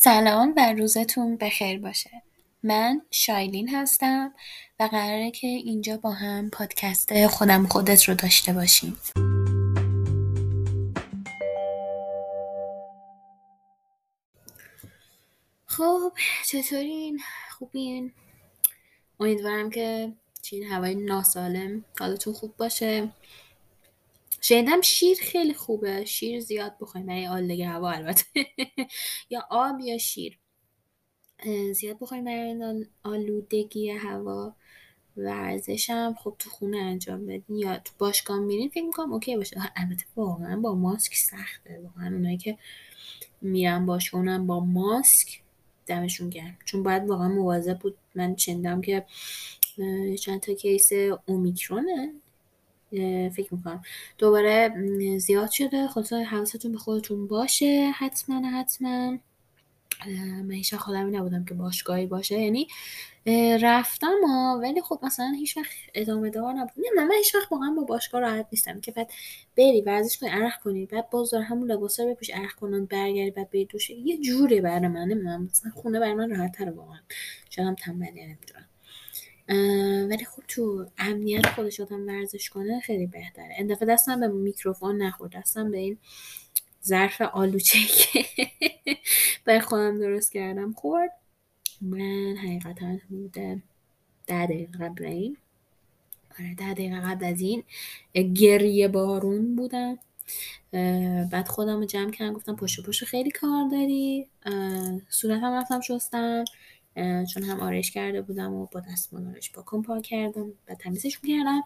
سلام و روزتون بخیر باشه من شایلین هستم و قراره که اینجا با هم پادکست خودم خودت رو داشته باشیم خب چطورین؟ خوبین؟ امیدوارم که چین هوای ناسالم حالتون خوب باشه شنیدم شیر خیلی خوبه. شیر زیاد بخوایم برای آلودگی هوا البته. یا آب یا شیر. زیاد بخوایم برای آلودگی هوا. ورزشم خب تو خونه انجام بدین یا تو باشگاه میرین فکر می‌کنم اوکی باشه. البته واقعا با ماسک سخته. واقعا اونایی که میرن باشگاه با ماسک دمشون گرم. چون باید واقعا مواظب بود. من شنیدم که چند تا کیس اومیکرونه. فکر می‌کنم. دوباره زیاد شده. خلاصه حواستون به خودتون باشه. حتما حتما. من هیچ خودم نبودم که باشگاهی باشه. یعنی رفتم ها ولی خب مثلا هیچ وقت ادامه دار نبود. نه من هیچ وقت واقعا با باشگاه راحت نیستم که بعد بری ورزش کنی عرق کنی بعد باز دار همون لباسا رو بپوش عرق کنن برگردی بعد بری دوش. یه جوره برای من. نمی‌دونم خونه برای من راحت تره واقعا. شاید هم تنبلی نمی‌دونم. ولی خب تو امنیت خودش آدم ورزش کنه خیلی بهتره. این دستم به میکروفون نخورد. دستم به این ظرف آلوچه که برای خودم درست کردم. خورد من حقیقتا حدود ده دقیقه قبل این. آره ده دقیقه قبل از این گریه بارون بودم. بعد خودم رو جمع کردم. گفتم پشت پشت خیلی کار داری. صورتم رفتم شستم. چون هم آرش کرده بودم و با دستمان آرش با پاک کردم و تمیزش کردم.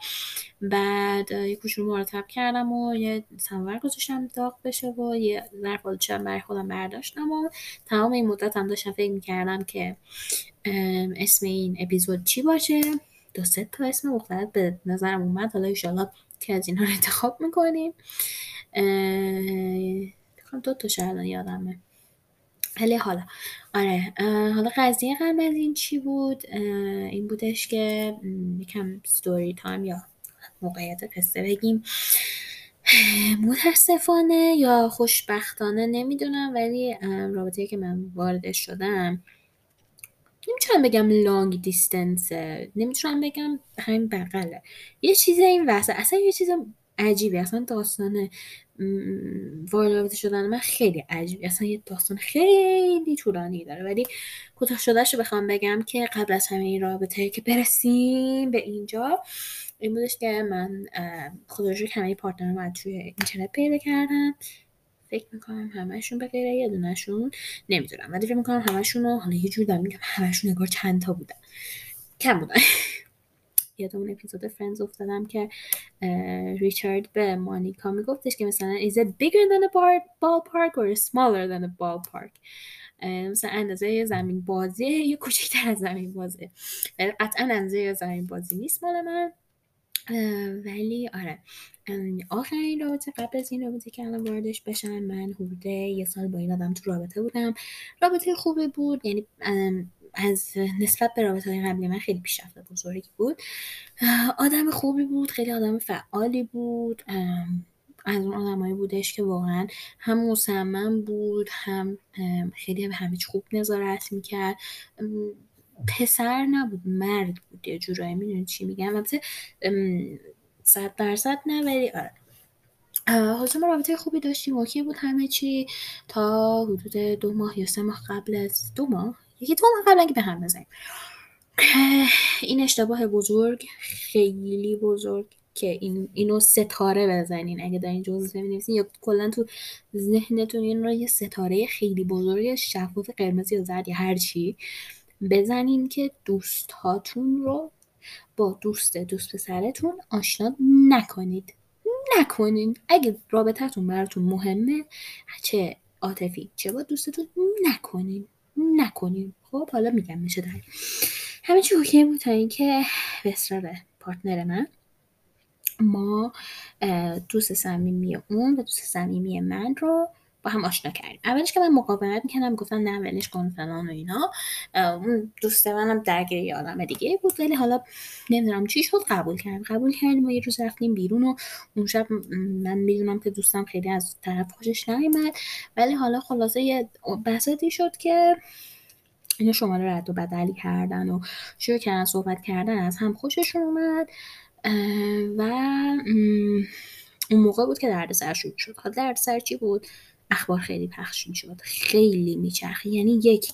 بعد یه کوچولو مرتب کردم و یه سمور گذاشتم داغ بشه و یه ظرف آلوچم برای خودم برداشتم و تمام این مدت هم داشتم فکر می‌کردم که اسم این اپیزود چی باشه؟ دو سه تا اسم مختلف به نظرم اومد. حالا ایشالله که از اینها رو انتخاب می‌کنیم. دو تا الان یادمه. ولی حالا آره حالا قضیه قبل از این چی بود؟ این بودش که یکم story time یا موقعیت قصه بگیم. متاسفانه یا خوشبختانه نمی‌دونم ولی رابطه که من واردش شدم نمی‌تونم بگم long distance نمی‌تونم بگم همین بغله. یه چیز این وسط اصلا یه چیز عجیبی اصلا داستان وارد شدن من خیلی عجیبی اصلا یه داستان خیلی طولانی داره. ولی کوتاه شدهش رو بخوام بگم که قبل از همه این رابطه که برسیم به اینجا این بودش که من خدا رو همه پارتنر من توی اینترنت پیدا کردم. فکر می‌کنم همشون به غیر یه دونشون نمی‌دونم. ولی فکر می‌کنم همشون رو حالا یه جور دارم میگم همشون نگار چند تا بودن. کم بودن. یاد اون اپیزود فرندز افتادم که ریچارد به مانیکا میگفتش که مثلا is it bigger than a ballpark or smaller than a ballpark مثلا اندازه زمین بازی یا کوچکتر از زمین بازی قطعا اندازه زمین بازی نیست مال من. ولی آره. آخرین رابطه قبل از این رابطه که الان واردش بشم من حدود یه سال با این آدم تو رابطه بودم. رابطه خوبی بود یعنی از نسبت به رابطه های قبلی من خیلی پیشرفت بزرگی بود. آدم خوبی بود خیلی آدم فعالی بود. از اون آدمایی بودش که واقعا هم مصمم بود هم خیلی به همه خوب نظارت می‌کرد. پسر نبود مرد بود یه جورایی می‌دونی چی میگم؟ البته صد درصد نه ولی آره. حالا ما رابطه خوبی داشتیم اوکی بود همه چی تا حدود دو ماه یا سه ماه قبل از دو ماه؟ یکی دو ماه قبل به هم بزنیم. این اشتباه بزرگ خیلی بزرگ که این اینو ستاره بزنین. اگه دارین جزء نمی‌نویسین یا کلا تو ذهنتون این رو یه ستاره خیلی بزرگ شفاف قرمز یا زرد یا هر چی بزنین که دوست هاتون رو با دوست دوست پسرتون آشنا نکنید. نکنین. اگه رابطتون براتون مهمه چه عاطفی چه با دوستتون نکنین. نکنین خب حالا میگم میشه در همه چی اوکی بود تا اینکه به پارتنر من ما دوست صمیمی اون و دوست صمیمی من رو با هم آشنا کردیم. اولش که من مقاومت می‌کردم گفتن نه ولش کن فلان و اینا. اون دوست منم درگیر یه آدم دیگه بود. ولی حالا نمی‌دونم چی شد قبول کردم قبول کردیم و یه روز رفتیم بیرون و اون شب من می‌دونم که دوستم خیلی از طرف خوشش نیومد. ولی حالا خلاصه یه بساطی شد که اینا شما رو رد و بدلی کردن و شروع کردن صحبت کردن از هم خوششون اومد. و اون موقع بود که درد سر شروع شد. درد سر چی بود؟ اخبار خیلی پخش شد خیلی میچرخی یعنی یک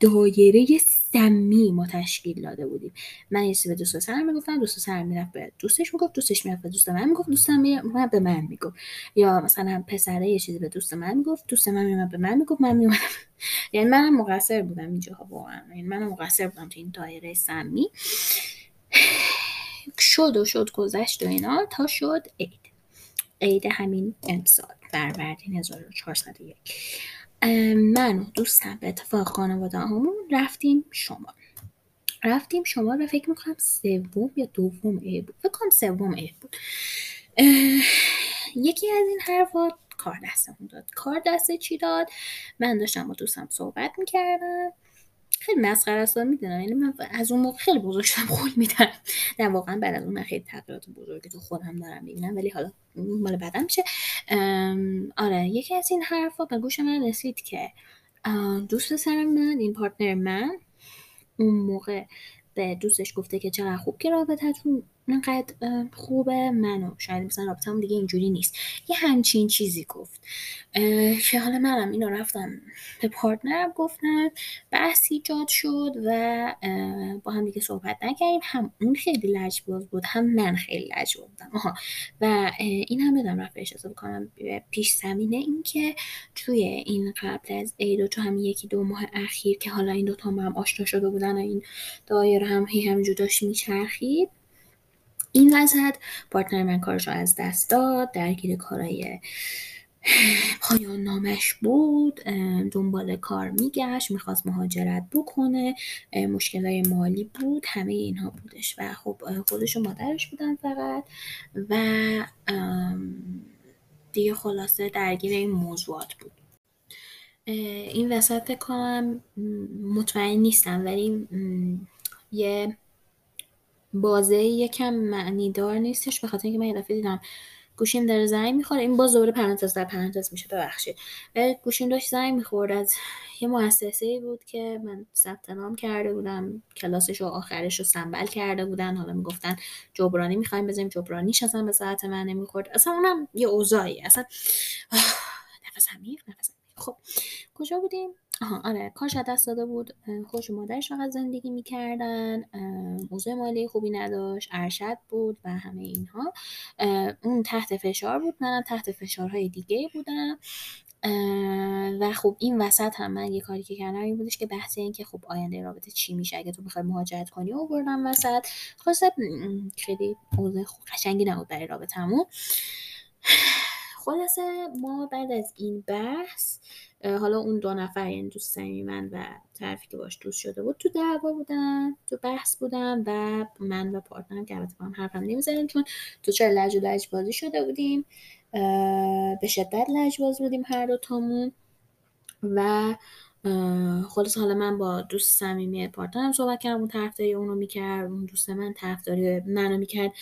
دایره سمی ما تشکیل داده بودیم. من یه به دوست سر می‌گفتم دوست سر می‌رفت به دوستش می‌گفت دوستش می‌رفت به دوست من می‌گفت دوستم می‌رفت به من می‌گفت. یا مثلا پسره یه چیزی به دوست من می‌گفت دوست من میومد به من می‌گفت من میومدم یعنی منم مقصر بودم اینجاها واقعا. یعنی منم مقصر بودم تو این دایره سمی. شد و شد گذشت و اینا. تا شد عید. عید همین امسال فروردین 1401 من و دوستم به اتفاق خانواده همون رفتیم شمال. رفتیم شمال و فکر می‌کنم سوم یا دوم عید بود. فکر کنم سوم عید بود. یکی از این حرفات کار دستمون داد. کار دسته چی داد؟ من داشتم با دوستم صحبت می‌کردم. خیلی مسخره است می‌دونم. یعنی من از اون موقع خیلی بزرگ شدم خول میدم نه واقعا بعد از اون من خیلی تغییرات بزرگی تو خودم دارم می‌بینم. ولی حالا مال بعدم میشه. آره یکی از این حرفا به گوش من رسید که دوست سر من این پارتنر من اون موقع به دوستش گفته که چقدر خوب که رابطتون اینقدر خوبه منو. شاید مثلا رابطه دیگه اینجوری نیست. یه همچین چیزی گفت. که حالا منم اینو رفتم به پارتنرم گفتم. بحث ایجاد شد و با هم دیگه صحبت نکردیم. هم اون خیلی لجباز بود هم من خیلی لجباز بودم. آها. و این هم بدم رفت اضافه کنم. پیش زمینه این که توی این قبل از عید و تو هم یکی دو ماه اخیر که حالا این دوتا هم آشنا شده بودن و این دایر هم هی همینجور داشت میچرخید این وسط. پارتنر من کارش رو از دست داد. درگیر کارای پایان نامش بود. دنبال کار میگشت. می‌خواست مهاجرت بکنه. مشکلای مالی بود. همه اینها بودش. و خب خودش و مادرش بودن فقط. و دیگه خلاصه درگیر این موضوعات بود. این وسط کنم مطمئن نیستم. ولی یه بازه یکم معنیدار نیستش به خاطر اینکه من یه دفعه دیدم گوشیم داره زنگ می‌خوره. این باز دوباره پرانتز در پرانتز میشه ببخشید. گوشیم داشت زنگ می‌خورد. از یه مؤسسه بود که من ثبت نام کرده بودم کلاسش و آخرش رو سنبل کرده بودن. حالا می‌گفتن جبرانی می‌خوایم بزنیم جبرانیش اصلا به ساعت من نمی‌خورد. اصلا اونم یه اوضاعی اصلا نفس عمیق نفس خب کجا بودیم؟ آره کارش دست داده بود خوش مادرش فقط زندگی می‌کردن موضوع مالی خوبی نداشت ارشد بود و همه اینها. اون تحت فشار بود منم تحت فشارهای دیگه بودم و خب این وسط هم من یه کاری که کردم این بودش که بحث این که خب آینده رابطه چی میشه؟ اگه تو بخوای مهاجرت کنی و بردم وسط. خلاصه خیلی اوضاع قشنگی نبود برای رابطه‌مون. خلاصه ما بعد از این بحث حالا اون دو نفر یعنی دوست من و طرفی که باش دوست شده بود تو دعوا بودن تو بحث بودن و من و partner م که البته هم حرفم نمی‌زنیم چون تو چرا لج و لج بازی شده بودیم. به شدت لجباز بودیم هر دو تامون. و خلاص حالا من با دوست صمیمی partner م صحبت کردم اون طرفداری اونو می‌کرد اون دوست من طرفداری منو می‌کرد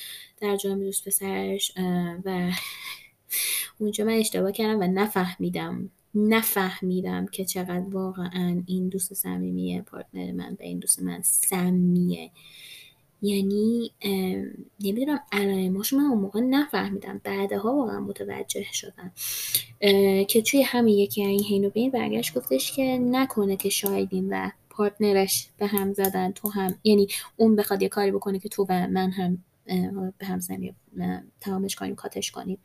در جانب دوست پسرش. و اونجا من اشتباه کردم و نفهمیدم نفهمیدم که چقدر واقعا این دوست صمیمی پارتنر من به این دوست من سمیه. یعنی نمی‌دونم علائماشو من اون موقع نفهمیدم. بعدها واقعا متوجه شدم که توی همین یکی این حین و بین برگشت گفتش که نکنه که شاهدین و پارتنرش به هم زدن تو هم یعنی اون بخواد یه کاری بکنه که تو و من هم به هم زنی تمامش کنیم cut ش کنیم.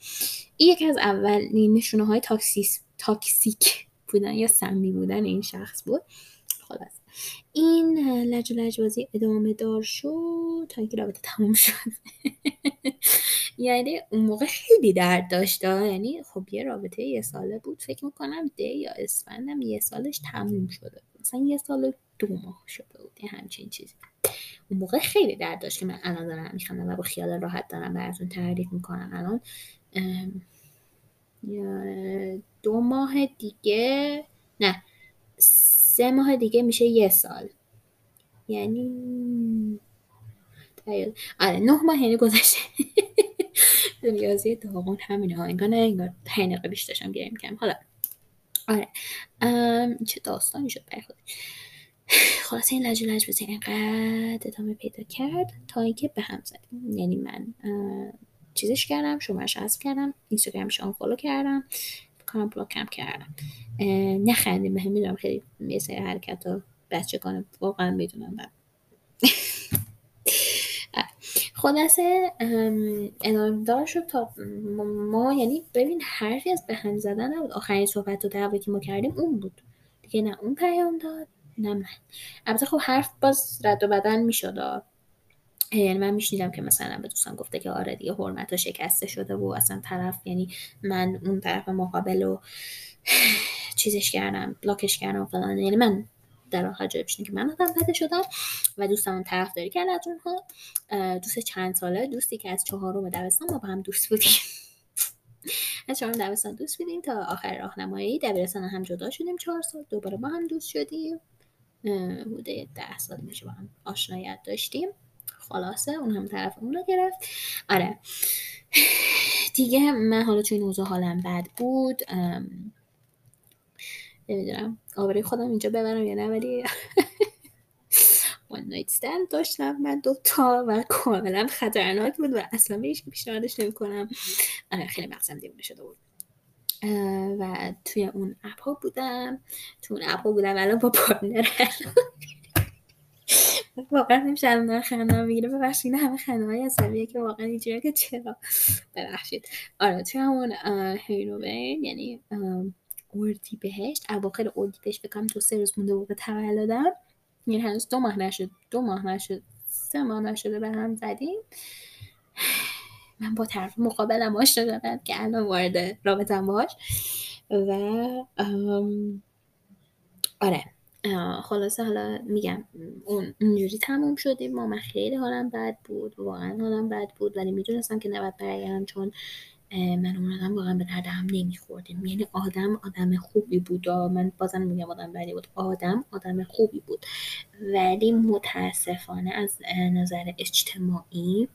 این یکی از اولین نشونه های toxic toxic بودن یا سمی بودن این شخص بود. خلاص این لج و لجبازی ادامه دار شد تا اینکه رابطه تموم شد. یعنی اون موقع خیلی درد داشت یعنی خب یه رابطه یه ساله بود. فکر می‌کنم ده یا اسفندم یه سالش تموم شده مثلا یه سال دو ماه شده بود. یه همچین چیزی. اون موقع خیلی درد داشت که من الان دارم می‌خوام و با خیال راحت دارم براتون تعریف می‌کنم. الان دو ماه دیگه نه سه ماه دیگه میشه یه سال. یعنی آره نه ماه یعنی گذشته. ریاضی داغون همینه. ها انگار نه انگار پنج دقیقه بیش داشتم کردم. حالا آره. چه داستانی شد؟ برای خلاص این لج لج بزن اینقدر ادامه پیدا کرد تا اینکه به هم زدیم. یعنی من چیزش کردم شمارش حذف کردم اینستاگرامش آن فالو کردم کارم بلاکم کردم. نخندیم به هم می‌دونم خیلی یه سری حرکت ها بچگانه واقعا می‌دونم خلاصه ادامه دار شد تا ما یعنی ببین حرفی از به هم زدن نبود. آخرین صحبت و دعوی که ما کردیم اون بود. دیگه نه اون پیام داد نه من. البته خب حرف باز رد و بدن می‌شد یعنی من میشنیدم که مثلا به دوستان گفته که آره دیگه حرمت شکسته شده و اصلا طرف یعنی من اون طرف مقابل رو چیزش کردم بلاکش کردم فلان. یعنی من در آخر جالبش که من آدم بده شدم و دوستم طرف داری کرد از اونها. دوست چند ساله دوستی که از چهارم دبستان ما با هم دوست بودیم. از چهارم دبستان دوست بودیم تا آخر راهنمایی. دبیرستان هم جدا شدیم چهار سال دوباره با هم دوست شدیم. بوده ده سال میشه با هم آشنایت داشتیم. خلاصه اون هم طرف اون رو گرفت. آره. دیگه من حالا چون این اوضاع حالم بد بود. نمی‌دونم. آوری خودم اینجا ببرم یا نه ولی وان نایت داشتم من دوتا و کاملا خطرناک بود و اصلا به هیچ پیشنهادش نمی کنم آره خیلی مغزم دیوونه شده بود. و توی اون اپ ها بودم. تو اون اپ ها بودم الان با پارتنر واقعا نمیشه الان خندم می‌گیره. ببخشید همه خنده های عصبیه که واقعا اینجوریه که چرا؟ ببخشید. آره توی همون هیروبین یعنی اردی بهشت اواخر اردی بهشت بکنم تو سه روز مونده بود به تولدم یعنی هنوز دو ماه نشد دو ماه نشد سه ماه نشده به هم زدیم. من با طرف مقابلم آشنا شدم که الان وارد رابطم باش. و آره. خلاصه حالا میگم اون اونجوری تموم شدیم ما من خیلی حالم بد بود. واقعا حالم بد بود. ولی می‌دونستم که نباید برگردم چون من اون آدم واقعا به درد هم نمیخوردیم. یعنی آدم آدم خوبی بود. من بازم میگم آدم بدی بود. آدم آدم خوبی بود. ولی متاسفانه از نظر اجتماعی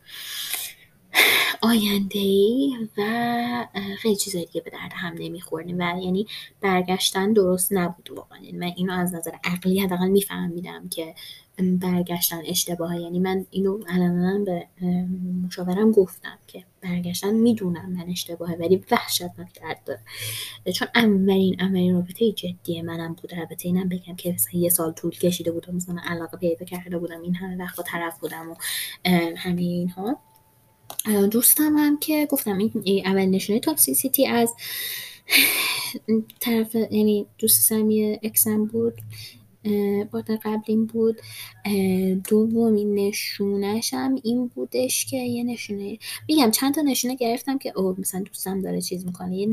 آینده ای و خیلی چیزای دیگه به درد هم نمیخوردیم و یعنی برگشتن درست نبود واقعا. یعنی من اینو از نظر عقلی حداقل میفهمیدم که برگشتن اشتباهه. یعنی من اینو الان به مشاورم گفتم که برگشتن می‌دونم من اشتباهه ولی وحشتناک درد داره. چون اولین اولین رابطه جدی منم بوده البته اینم بگم که مثلا یه سال طول کشیده بودم مثلا علاقه پیدا کرده بودم این همه وقت با طرف بودم و همه اینها. دوستم هم که گفتم این اول نشونه تاکسیسیتی از طرف یعنی دوست سمی اکسم بود. قبل قبلیم بود. دومین نشونش هم این بودش که یه نشونه میگم چند تا نشونه گرفتم که او مثلا دوستم داره چیز می‌کنه. یه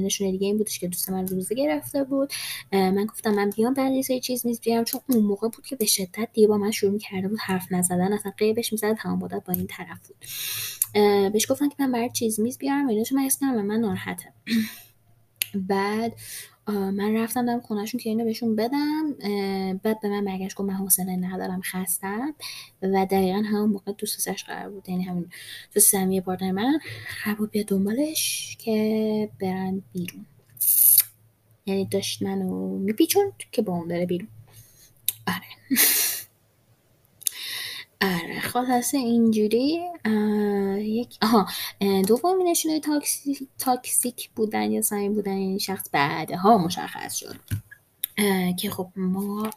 نشونه دیگه این بودش که دوست من روزه گرفته بود. من گفتم من بیام یه چیز میز بیام. چون اون موقع بود که به شدت دیگه با من شروع کرده بود حرف نزدن. اصلا قیبش می‌زد تمام با این طرف بود. بهش گفتم که من برای چیز میز بیارم اینا چون من من ناراحتم. بعد من رفتم دارم خونهشون که اینو بهشون بدم بعد به من برگشت گفت من حوصله ندارم خستم و دقیقا همون موقع دوست سش قرار بود. یعنی همون دوست سمیه پارتنر من قرار بود بیا دنبالش که برن بیرون. یعنی داشت منو میپیچوند که با اون بره بیرون. آره. آره خلاصه اینجوری یک آها دومی نشونه تاکسی... تاکسیک بودن یا سمی بودن این یعنی شخص بعدها مشخص شد. که خب ما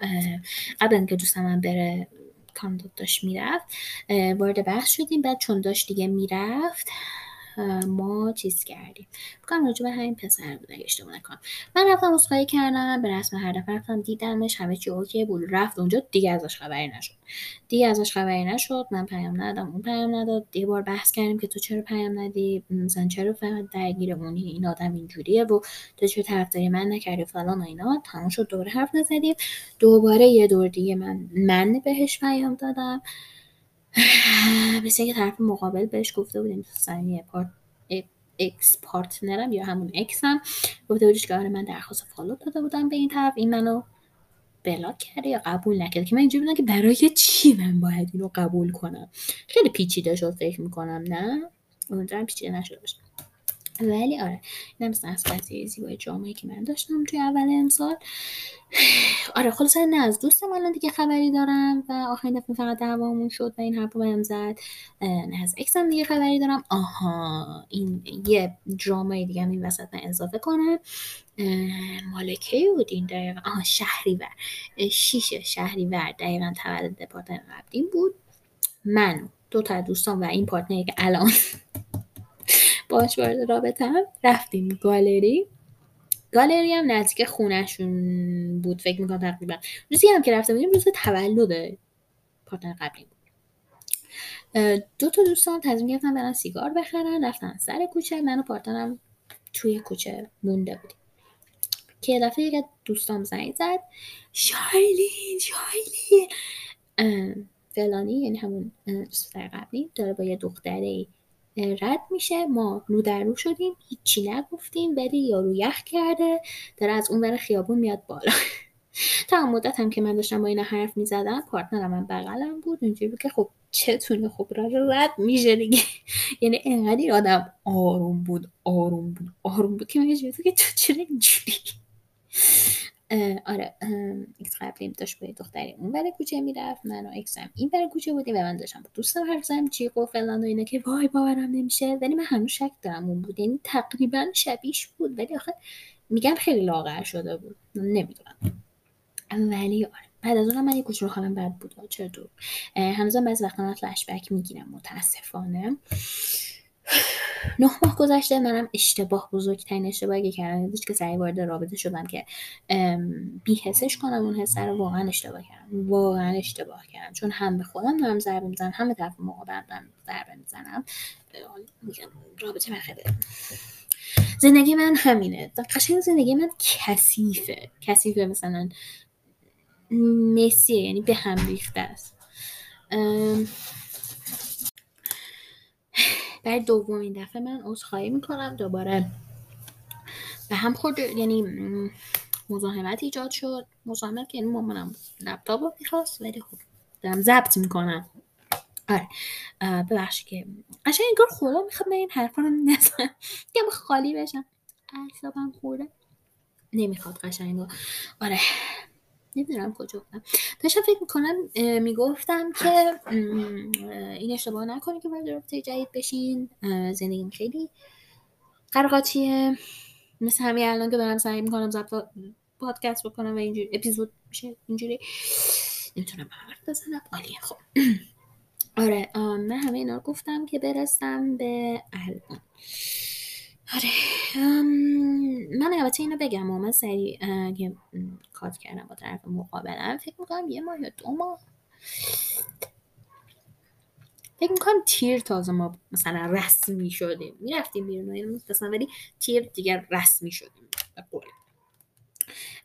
قبل اینکه دوست من بره کاندوت داشت می‌رفت وارد بحث شدیم بعد چون داشت دیگه می‌رفت ما چیز کردیم. بکنم راجع به همین پسر بود اگه اشتباه نکنم. من رفتم اسخای کردم به رسم هر دفعه رفتم دیدمش همه چی اوکی بود. رفت اونجا دیگه ازش خبری نشد. دیگه ازش خبری نشد من پیام ندادم اون پیام نداد. یه بار بحث کردیم که تو چرا پیام ندی؟ مثلا چرا فقط درگیر اونی این آدم اینجوریه و تو چرا طرفداری من نکردی؟ فلان و اینا. تموم شد دوباره حرف نزدیم. دوباره یه دور دیگه من من بهش پیام دادم. مثل اینکه طرف مقابل بهش گفته بودیم مثلا یه part ex partner م یا همون ex م گفته بودش که آره من درخواست follow داده بودم به این طرف. این منو block کرده یا قبول نکرده. که من اینجوری بودم که برای چی من باید اینو قبول کنم؟ خیلی پیچیده شد فکر می‌کنم نه؟ امیدوارم پیچیده نشده باشه. ولی آره اینم قضیه زیبای جامعه که من داشتم توی اول امسال. آره خلاصه نه از دوستم الان دیگه خبری دارم و آخرین دفعه فقط دعوامون شد و این حرف رو بهم زد. نه از اکسم دیگه خبری دارم. آها این یه درامای دیگه هم این وسط من اضافه کنم. مالکه بود این دقیقا آها شهریور. شیش شهریور دقیقا تولد پارتنر قبلیم بود. من دو تا دوستان و این partner ی که الان باش وارد رابطه هم رفتیم گالری. گالری هم نزدیک خونهشون بود فکر می‌کنم تقریبا. روزی هم که رفتم بودیم روز تولد partner قبلی بود. دو تا دوستان تصمیم گرفتن برن سیگار بخرن رفتن سر کوچه. من و partner م توی کوچه مونده بودیم. که دفعه یک دوستام زنگ زد. شایلین شایلین. فلانی یعنی همون دوست قبلی داره با یه دختره رد میشه. ما رو در رو شدیم هیچی نگفتیم ولی یارو یخ کرده داره از اون ور خیابون میاد بالا. تا مدت هم که من داشتم با این حرف می‌زدم پارتنرم من بغلم بود. اینجوری بود که خب چتونه خب را رد میشه دیگه. یعنی انقدر آدم آروم بود آروم بود آروم بود که من که تو چرا اینجوری؟ آره ex قبلیم داشت با دختری اون ور کوچه می‌رفت من و اکسم این برای کوچه بودیم و من داشتم با دوستم حرف زدم جیغ و فلان و اینه که وای باورم نمیشه. ولی من هنوز شک دارم اون بود. یعنی تقریبا شبیش بود. ولی آخه میگن خیلی لاغر شده بود. نمی‌دونم. ولی آره بعد از اونم من یه کوچولو حالم بد بود. چرا دروغ هنوزم بعضی وقتا من فلش بک می‌گیرم متاسفانه. نه ماه گذشته منم اشتباه بزرگترین اشتباهی که کردم. که سعی وارد رابطه شدم که بیحسش کنم اون حسه رو واقعا اشتباه کردم. واقعا اشتباه کردم. چون هم به خودم دارم ضربه می‌زنم هم به طرف مقابل دارم ضربه می‌زنم. رابطه من خیلی زندگی من همینه. قشنگ زندگی من کثیفه. کثیفه مثلا مسیه یعنی به هم ریخته است. برای دومین دفعه من عذرخواهی می‌کنم. دوباره به هم خورد یعنی مزاحمت ایجاد شد. مزاحمت که یعنی مامانم لپتاپ رو می‌خواست ولی خب دارم ضبط می‌کنم. آره. ببخش که قشنگ انگار خدا می‌خواد این حرفا رو نزن خالی بشم. اعصابم خورده. نمی‌خواد قشنگ آره. نمی‌دونم کجا بودم. داشتم فکر می‌کنم می‌گفتم که این اشتباه نکنید که وارد رابطه جدید بشین. زندگیم خیلی قرقاتیه مثل همین الان که دارم سعی می‌کنم ضبط پادکست بکنم و اینجوری اپیزود میشه اینجوری. نمی‌تونم حرف بزنم. عالیه. خب. آره من همه اینا گفتم که برسم به الان آره من البته اینو بگم و من سریع که کات کردم با طرف مقابلم فکر می‌کنم یه ماه یا دو ماه. فکر می‌کنم تیر تازه ما مثلا رسمی شدیم. می‌رفتیم بیرون مثلا ولی تیر دیگر رسمی شدیم.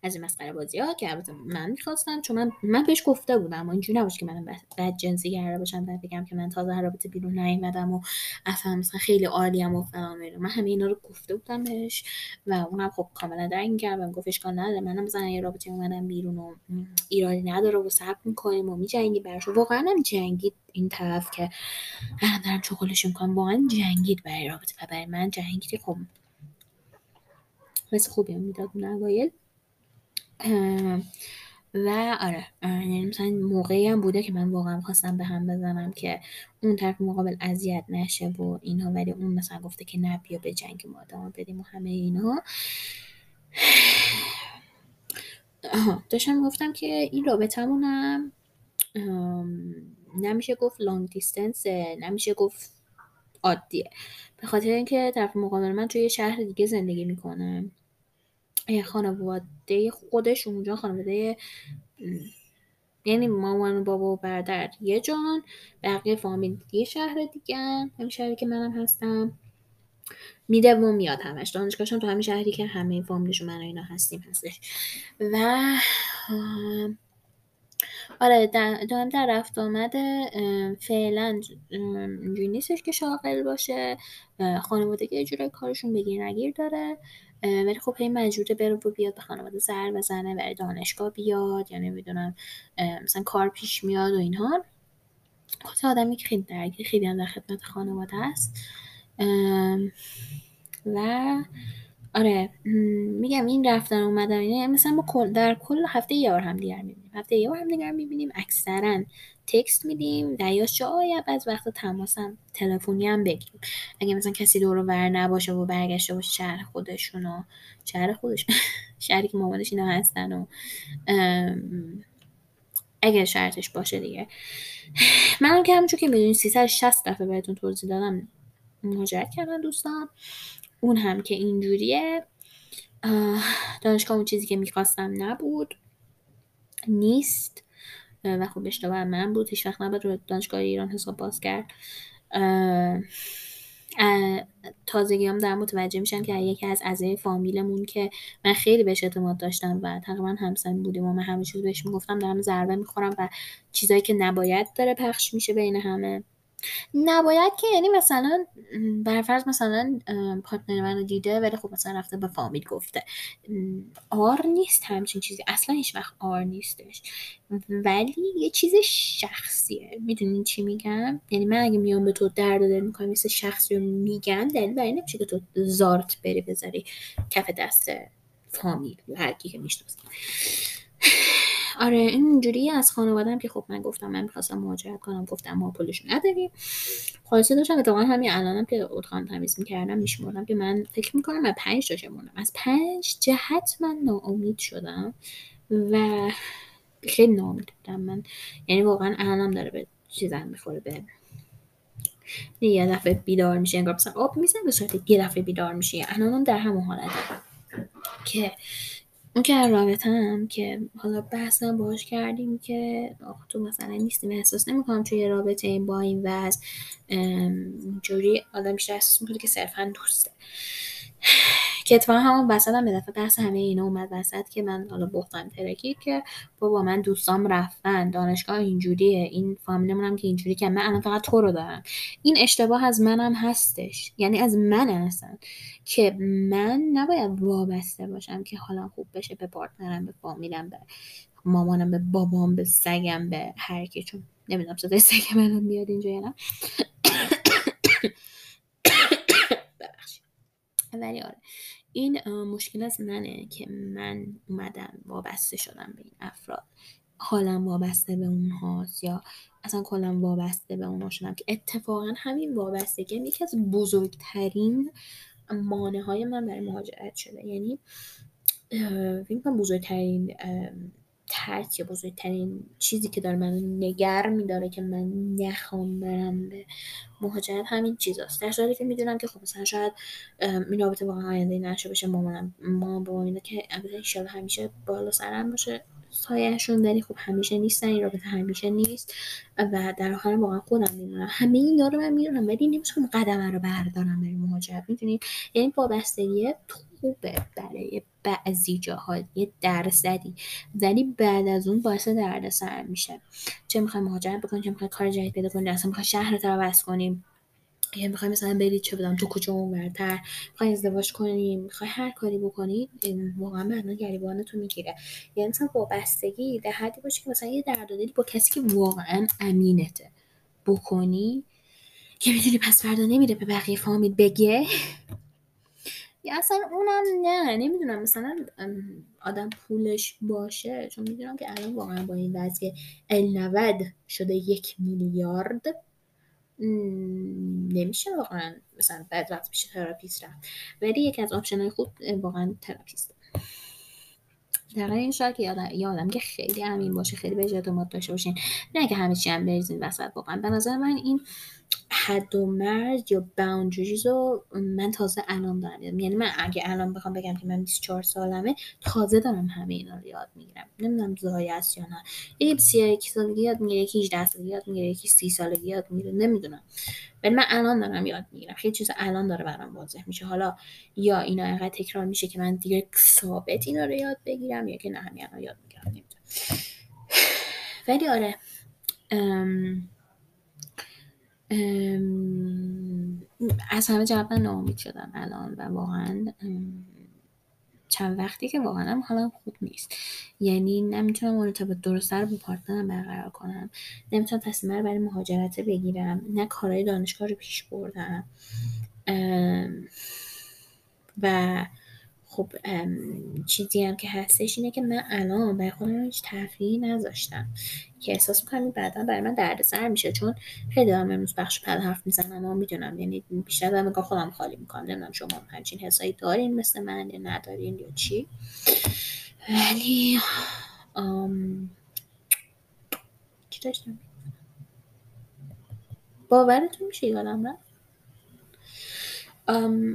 از این مسخره بازی ها که البته من می‌خواستم چون من من بهش گفته بودم و اینجوری نباشه که من بد جنسی کرده باشم بعد بگم که من تازه رابطه بیرون نیومدم و اصلا مثلا خیلی عالیم و فلان من همه اینا رو گفته بودم بهش و اونم خب کاملا درک کرد و گفت اشکال نداره منم مثلا یه رابطه اومدم بیرون و ایرادی نداره و صبر می‌کنیم و میجنگی براش. واقعا هم جنگید این طرف که الان دارم چغلش می‌کنم. واقعا جنگید برای رابطه و برای من. جنگید خب مثل خوبی می‌داد اون اوایل. و آره یعنی مثلا موقعی هم بوده که من واقعا خواستم به هم بزنم که اون طرف مقابل اذیت نشه و اینها ولی اون مثلا گفته که نه بیا به جنگ ما ادامه بدیم و همه اینها. آها داشتم گفتم که این رابطمونم نمیشه گفت لانگ دیستنس نمیشه گفت عادیه. به خاطر اینکه طرف مقابل من توی شهر دیگه زندگی می‌کنه. خانواده خودش اونجا خانواده یعنی مامان و بابا و برادر یه جان بقیه فامیل یه شهر دیگه همین شهری که منم هستم. میده و میاد همش. دانشگاهشون تو همین شهری که همه فامیلشون من و اینا هستیم هستش. و آره دارم در رفت آمده فعلا اینجوری نیستش که شاغل باشه خانواده که جورای کارشون بگیر نگیر داره ولی خب هی مجبوره بره و بیاد به خانواده سر بزنه برای دانشگاه بیاد یا نمی‌دونم مثلا کار پیش میاد و اینها. خود آدمی که خیلی درگیر خیلی هم در خدمت خانواده است. و آره میگم این رفتن اومدن اینه مثلا ما در کل هفته یه بار هم دیگر می‌بینیم. هفته یه بار هم دیگر می‌بینیم اکثرا تکست میدیم در یا شاید از وقت تماس هم تلفنی هم بگیم اگه مثلا کسی دور ور نباشه و برگشته باشه شهر خودشون و شهر خودش شهری که مامانش اینا هستن و اگر شرطش باشه دیگه. من که همونجور که می‌دونید 360 دفعه بهتون توضیح دادم مهاجرت کردن دوستان. اون هم که اینجوریه. دانشگاه اون چیزی که می‌خواستم نبود. نیست. و خب اشتباه من بود. هیچ وقت نباید رو دانشگاه ایران حساب باز کرد. تازگی هم در متوجه میشن که یکی از اعضای فامیلمون که من خیلی بهش اعتماد داشتم و تقریبا همسن بودیم و من همه چیز بهش می‌گفتم دارم ضربه می‌خورم و چیزایی که نباید داره پخش میشه بین همه. نباید که یعنی مثلا برفرض مثلا پارتنر منو دیده ولی خب مثلا رفته به فامیل گفته. آر نیست همچین چیزی. اصلا هیچ وقت آر نیستش. ولی یه چیز شخصیه. می‌دونین چی میگم؟ یعنی من اگه میام به تو درد دل می‌کنم مثل شخصی رو میگم دلیل برای نمیشه که تو زارت بری بذاری کف دست فامیل هر کی که می‌شناسم آره اینجوری از خانوادم که خب من گفتم من می‌خواستم مهاجرت کنم گفتم ما پولش نداریم. خلاصه داشتم اتفاقا همین الانم که اتخان تمیز می‌کردم میشمردم که من فکر می‌کنم من پنج تا شمردم. از پنج جهت من ناامید شدم و خیلی ناامید بودم من. یعنی واقعا الانم داره به چیزم می‌خوره به یه دفعه بیدار میشه انگار مثلا آب میزن به صورت یه دفعه بیدار میشه الانم در همون حالت که اون که رابطم که حالا بحثم باش کردیم که آخ تو مثلا نیستیم احساس نمی‌کنم توی رابطه با این وضع جوری آدم بیشتر احساس می‌کنه که صرفا دوسته. که اتفاقا همون وسط هم به دفعه بحث همه اینا اومد وسط که من حالا بختم ترکید که بابا من دوستام رفتن دانشگاه اینجوریه این فامیلمون هم که اینجوری که من الان فقط تو رو دارم. این اشتباه از منم هستش. یعنی از من هستن که من نباید وابسته باشم که حالا خوب بشه به پارتنرم به فامیلم به مامانم به بابام به سگم به هر کی. چون نمی‌دونم صدای سگم الان میاد اینجا یا نه. ولی آره. این مشکل از منه که من اومدم وابسته شدم به این افراد. حالم وابسته به اونهاست یا اصلا کلا وابسته به اونها شدم که اتفاقا همین وابستگی یکی از بزرگترین مانه های من برای مهاجرت شده. یعنی فکر کنم بزرگترین ترک یا بزرگترین چیزی که داره من نگر میداره که من نخوام برم به مهاجرت همین چیزاست. در صورتی که می‌دونم که خب مثلا شاید این رابطه واقعا آینده نشه باشه مامانم مامان با اینا که البته همیشه بالا سرم باشه سایهشون ولی خب همیشه نیستن این رابطه همیشه نیست و در آخر واقعا خودم می‌دونم. همه اینا رو من می‌دونم ولی نمی‌تونم قدم رو بردارم برای مهاجرت. می‌دونید یعنی وابستگی خوبه برای بعضی جاها یه درصدی. ولی بعد از اون باعث دردسر میشه. چه می‌خوای مهاجرت بکنی چه می‌خوای کار جدید پیدا کنی اصلا می‌خوای رو عوض کنیم. یا می‌خوای مثلا برید چه بدم تو کوچه ورتر می‌خوای ازدواج کنی می‌خوای هر کاری بکنی واقعا بعدا گریبان تو می‌گیره. یعنی مثلا وابستگی در حدی باشه که مثلا یه درد دلی با کسی که واقعا امینته. بکنی که می‌دونی پس فردا نمیره به بقیه فامیل بگه. یا اصلا اونم نه نمی‌دونم مثلا آدم پولش باشه چون می‌دونم که الان واقعا با این وضع ال شده یک میلیارد نمیشه واقعا مثلا بعد وقت میشه therapist رفت. ولی یکی از option های خوب واقعا therapist. در این شاید که یادم که خیلی امین باشه خیلی به اعتماد داشته باشین. نه که همه چی هم بریزین وسط واقعا. به نظر من این حد و مرز یا باوندریز رو من تازه الان دارم یعنی من اگه الان بخوام بگم که من 24 سالمه تازه دارم همه اینا رو یاد می‌گیرم. نمی‌دونم زایه است یا نه. یکی 31 سالگی یاد می‌گیره یکی 18 سالگی یاد می‌گیره یکی 30 سالگی یاد می‌گیره. نمی‌دونم. ولی من الان دارم یاد می‌گیرم. خیلی چیز الان داره برام واضح میشه. حالا یا اینا اینقدر تکرار میشه که من دیگه ثابت اینا رو یاد بگیرم یا که نه همین یاد می‌گیرم. نمی‌دونم. ولی آره از همه جواب ناامید شدم الان و واقعا چند وقتی که واقعا هم خوب نیست. یعنی نمی‌تونم ارتباط درست رو با پارتنرم برقرار کنم. نمی‌تونم تصمیم رو برای مهاجرت بگیرم. نه کارهای دانشگاه رو پیش بردم. و خب چیزی هم که هستش اینه که من الان برای خودم هیچ تفریحی نذاشتم که احساس می‌کنم بعدا برای من دردسر میشه. چون خیلی هم امروز بخش پل حرف می‌زنم و می‌دونم یعنی بیشتر دارم خودم خالی می‌کنم. نمی‌دونم شما همچین حسایی دارین مثل من یا ندارین یا چی. ولی آم... چی داشتم؟ باورتون میشه یادم رفت؟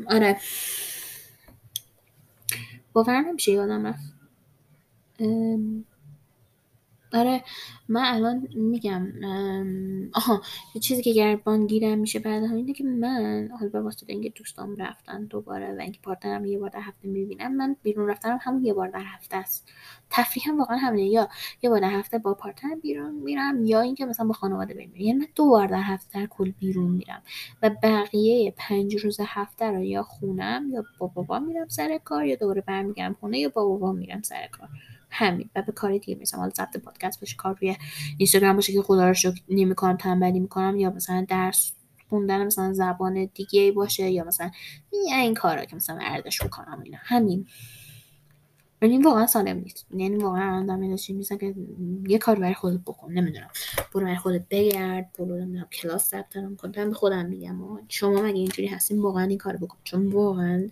آره. باور نمیشه یادم رفت. آره من الان میگم آها یه چیزی که گریبان گیرم میشه بعد اینه که من حالا به واسطه اینکه دوستام رفتن دوباره و اینکه partner م یه بار در هفته می‌بینم من بیرون رفتنم همون یه بار در هفته است. تفریحم واقعا همینه یا یه بار در هفته با partner م بیرون میرم یا اینکه مثلا با خانواده بریم. یعنی من دو بار در هفته در کل بیرون میرم و بقیه پنج روز هفته رو یا خونم یا با بابا میرم سر کار یا دوباره برمیگردم خونه یا با بابا میرم سر کار. همین. و به کاری دیگه می‌رسم. حالا ضبط پادکست باشه کار روی اینستاگرام باشه که خدا رو شکر نمی‌کنم تنبلی می‌کنم یا مثلا درس خوندن مثلا زبان دیگه باشه یا مثلا این کارا که مثلا ورزش بکنم اینا. همین. ولی واقعا سالم نیست. یعنی واقعا الان دارم میزن که یه کار برای خودت بکن. نمی‌دونم. برو برای خودت بگرد. برو نمی‌دونم کلاس ثبت نام کن. به خودم میگم. شما مگه اینجوری هستین؟ واقعا این کار بکن. چون واقعا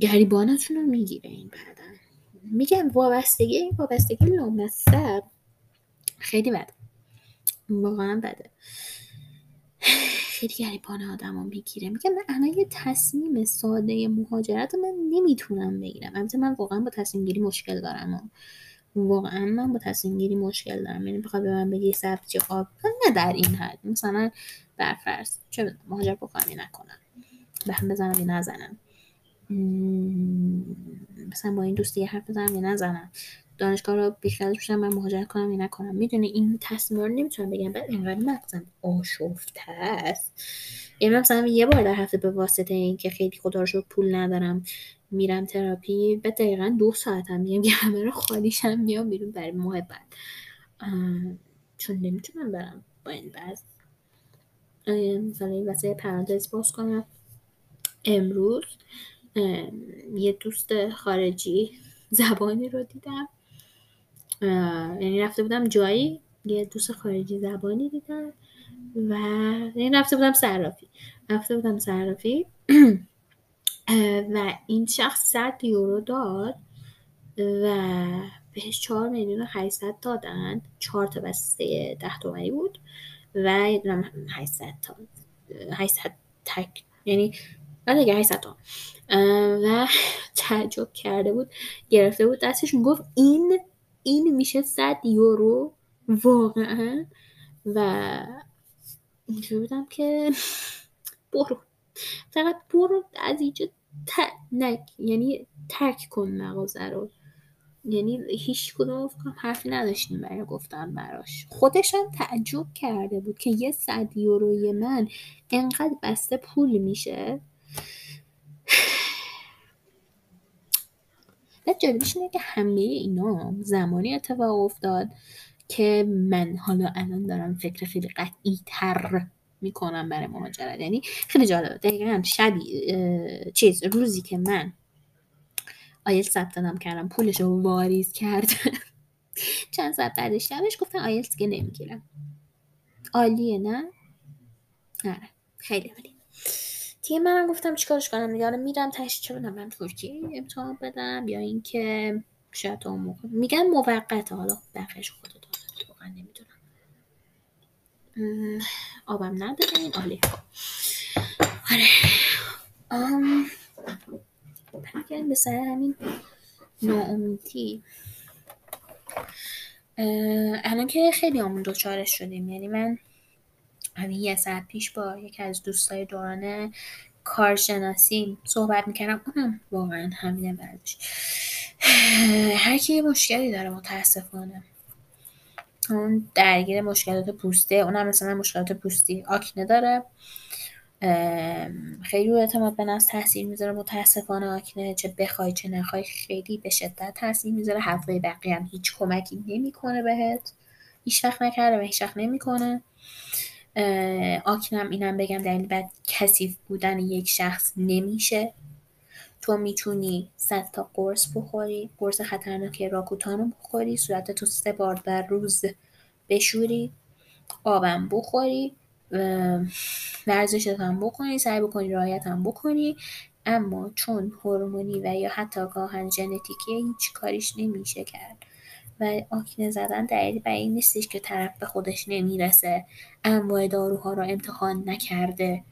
گریبانتون رو می‌گیره این بعدا. میگم وابستگی وابستگی لامصب خیلی بده. واقعا بده. خیلی گریبان آدم رو می‌گیره. میگم من الان یه تصمیم ساده مهاجرت من نمی‌تونم بگیرم. البته من واقعا با تصمیم گیری مشکل دارم. واقعا من با تصمیم گیری مشکل دارم. یعنی بخواد به من بگی سبزی خواب نه در این حد. مثلا برفرض چه بدونم مهاجر بکنم نکنم. به هم بزنم یا نزنم. مثلا با این دوستی حرف بزنم یا نزنم. دانشگاه رو بیخیالش میشم من مهاجرت کنم یا نکنم. می‌دونی این تصمیم رو نمی‌تونم بگم. بعد اینقدر مغزم آشفته است. یعنی مثلا یه بار در هفته به واسطه اینکه خیلی خدا رو پول ندارم میرم تراپی به دقیقا دو ساعتم میگم که همه رو خالیشم میام بیرون برای محبت چون نمی‌تونم برم با این بعض مثلا این واسه پرانتز باز کنم. امروز یه دوست خارجی زبانی رو دیدم. یعنی رفته بودم جایی یه دوست خارجی زبانی دیدم و یعنی رفته بودم صرافی. رفته بودم صرافی. و این شخص 100 یورو داد و بهش 4 میلیون و 800 دادن. 4 تا بسته 10 تومانی بود و یه دونم 800 تا 800 تک یعنی آره دیگه 800 تا. و تعجب کرده بود گرفته بود دستش می‌گفت این این میشه 100 یورو واقعا. و اینجوری بودم که برو. فقط برو از اینجا نک یعنی ترک کن مغازه رو. یعنی هیچ کدوم حرفی نداشتیم برای گفتن براش. خودش هم تعجب کرده بود که یه صد یوروی من انقدر بسته پول میشه. و جالبش اینه که همه اینا زمانی اتفاق افتاد که من حالا الان دارم فکر خیلی قطعی تر می‌کنم برای مهاجرت. یعنی خیلی جالبه. دقیقا شبی چیز روزی که من آیل ثبت کردم پولش رو واریز کرد. چند ساعت بعدش شبش گفتن آیلتس که نمی‌گیرم. عالیه نه؟ آره. خیلی عالی دیگه منم گفتم چیکارش کنم دیگه. میرم تش چه بدم من ترکیه؟ امتحان بدم یا اینکه شاید اون موقع. میگن موقت حالا بقیش خود واقعا نمی‌دونم. آبم نداریم عالی. آره. آم به سر همین ناامیدی. الان که خیلی همون دوچارش شدیم. یعنی من همین یه ساعت پیش با یکی از دوستای دوران کارشناسی صحبت می‌کردم. اونم واقعا همینه بعدش. هر کی یه مشکلی داره متاسفانه. چون درگیر مشکلات پوسته اونم مثلا مشکلات پوستی آکنه داره. خیلی رو اعتماد به نفس تاثیر می‌ذاره متاسفانه آکنه. چه بخوای چه نخوای خیلی به شدت تاثیر می‌ذاره. حرفای بقیه هم هیچ کمکی نمی‌کنه بهت. هیچ وقت نکرده و هیچ وقت نمی‌کنه. آکنم اینم بگم دلیل بعد کثیف بودن یک شخص نمیشه. تو می‌تونی صد تا قرص بخوری قرص خطرناک راکوتانو بخوری صورت تو سه بار در روز بشوری آبم بخوری ورزشت هم بکنی سعی بکنی رایت هم بکنی. اما چون هورمونی و یا حتی گاهن ژنتیکی هیچ کاریش نمیشه کرد. و آکنه زدن دلیل بر این نیستش که طرف به خودش نمی‌رسه. انواع داروها رو امتحان نکرده.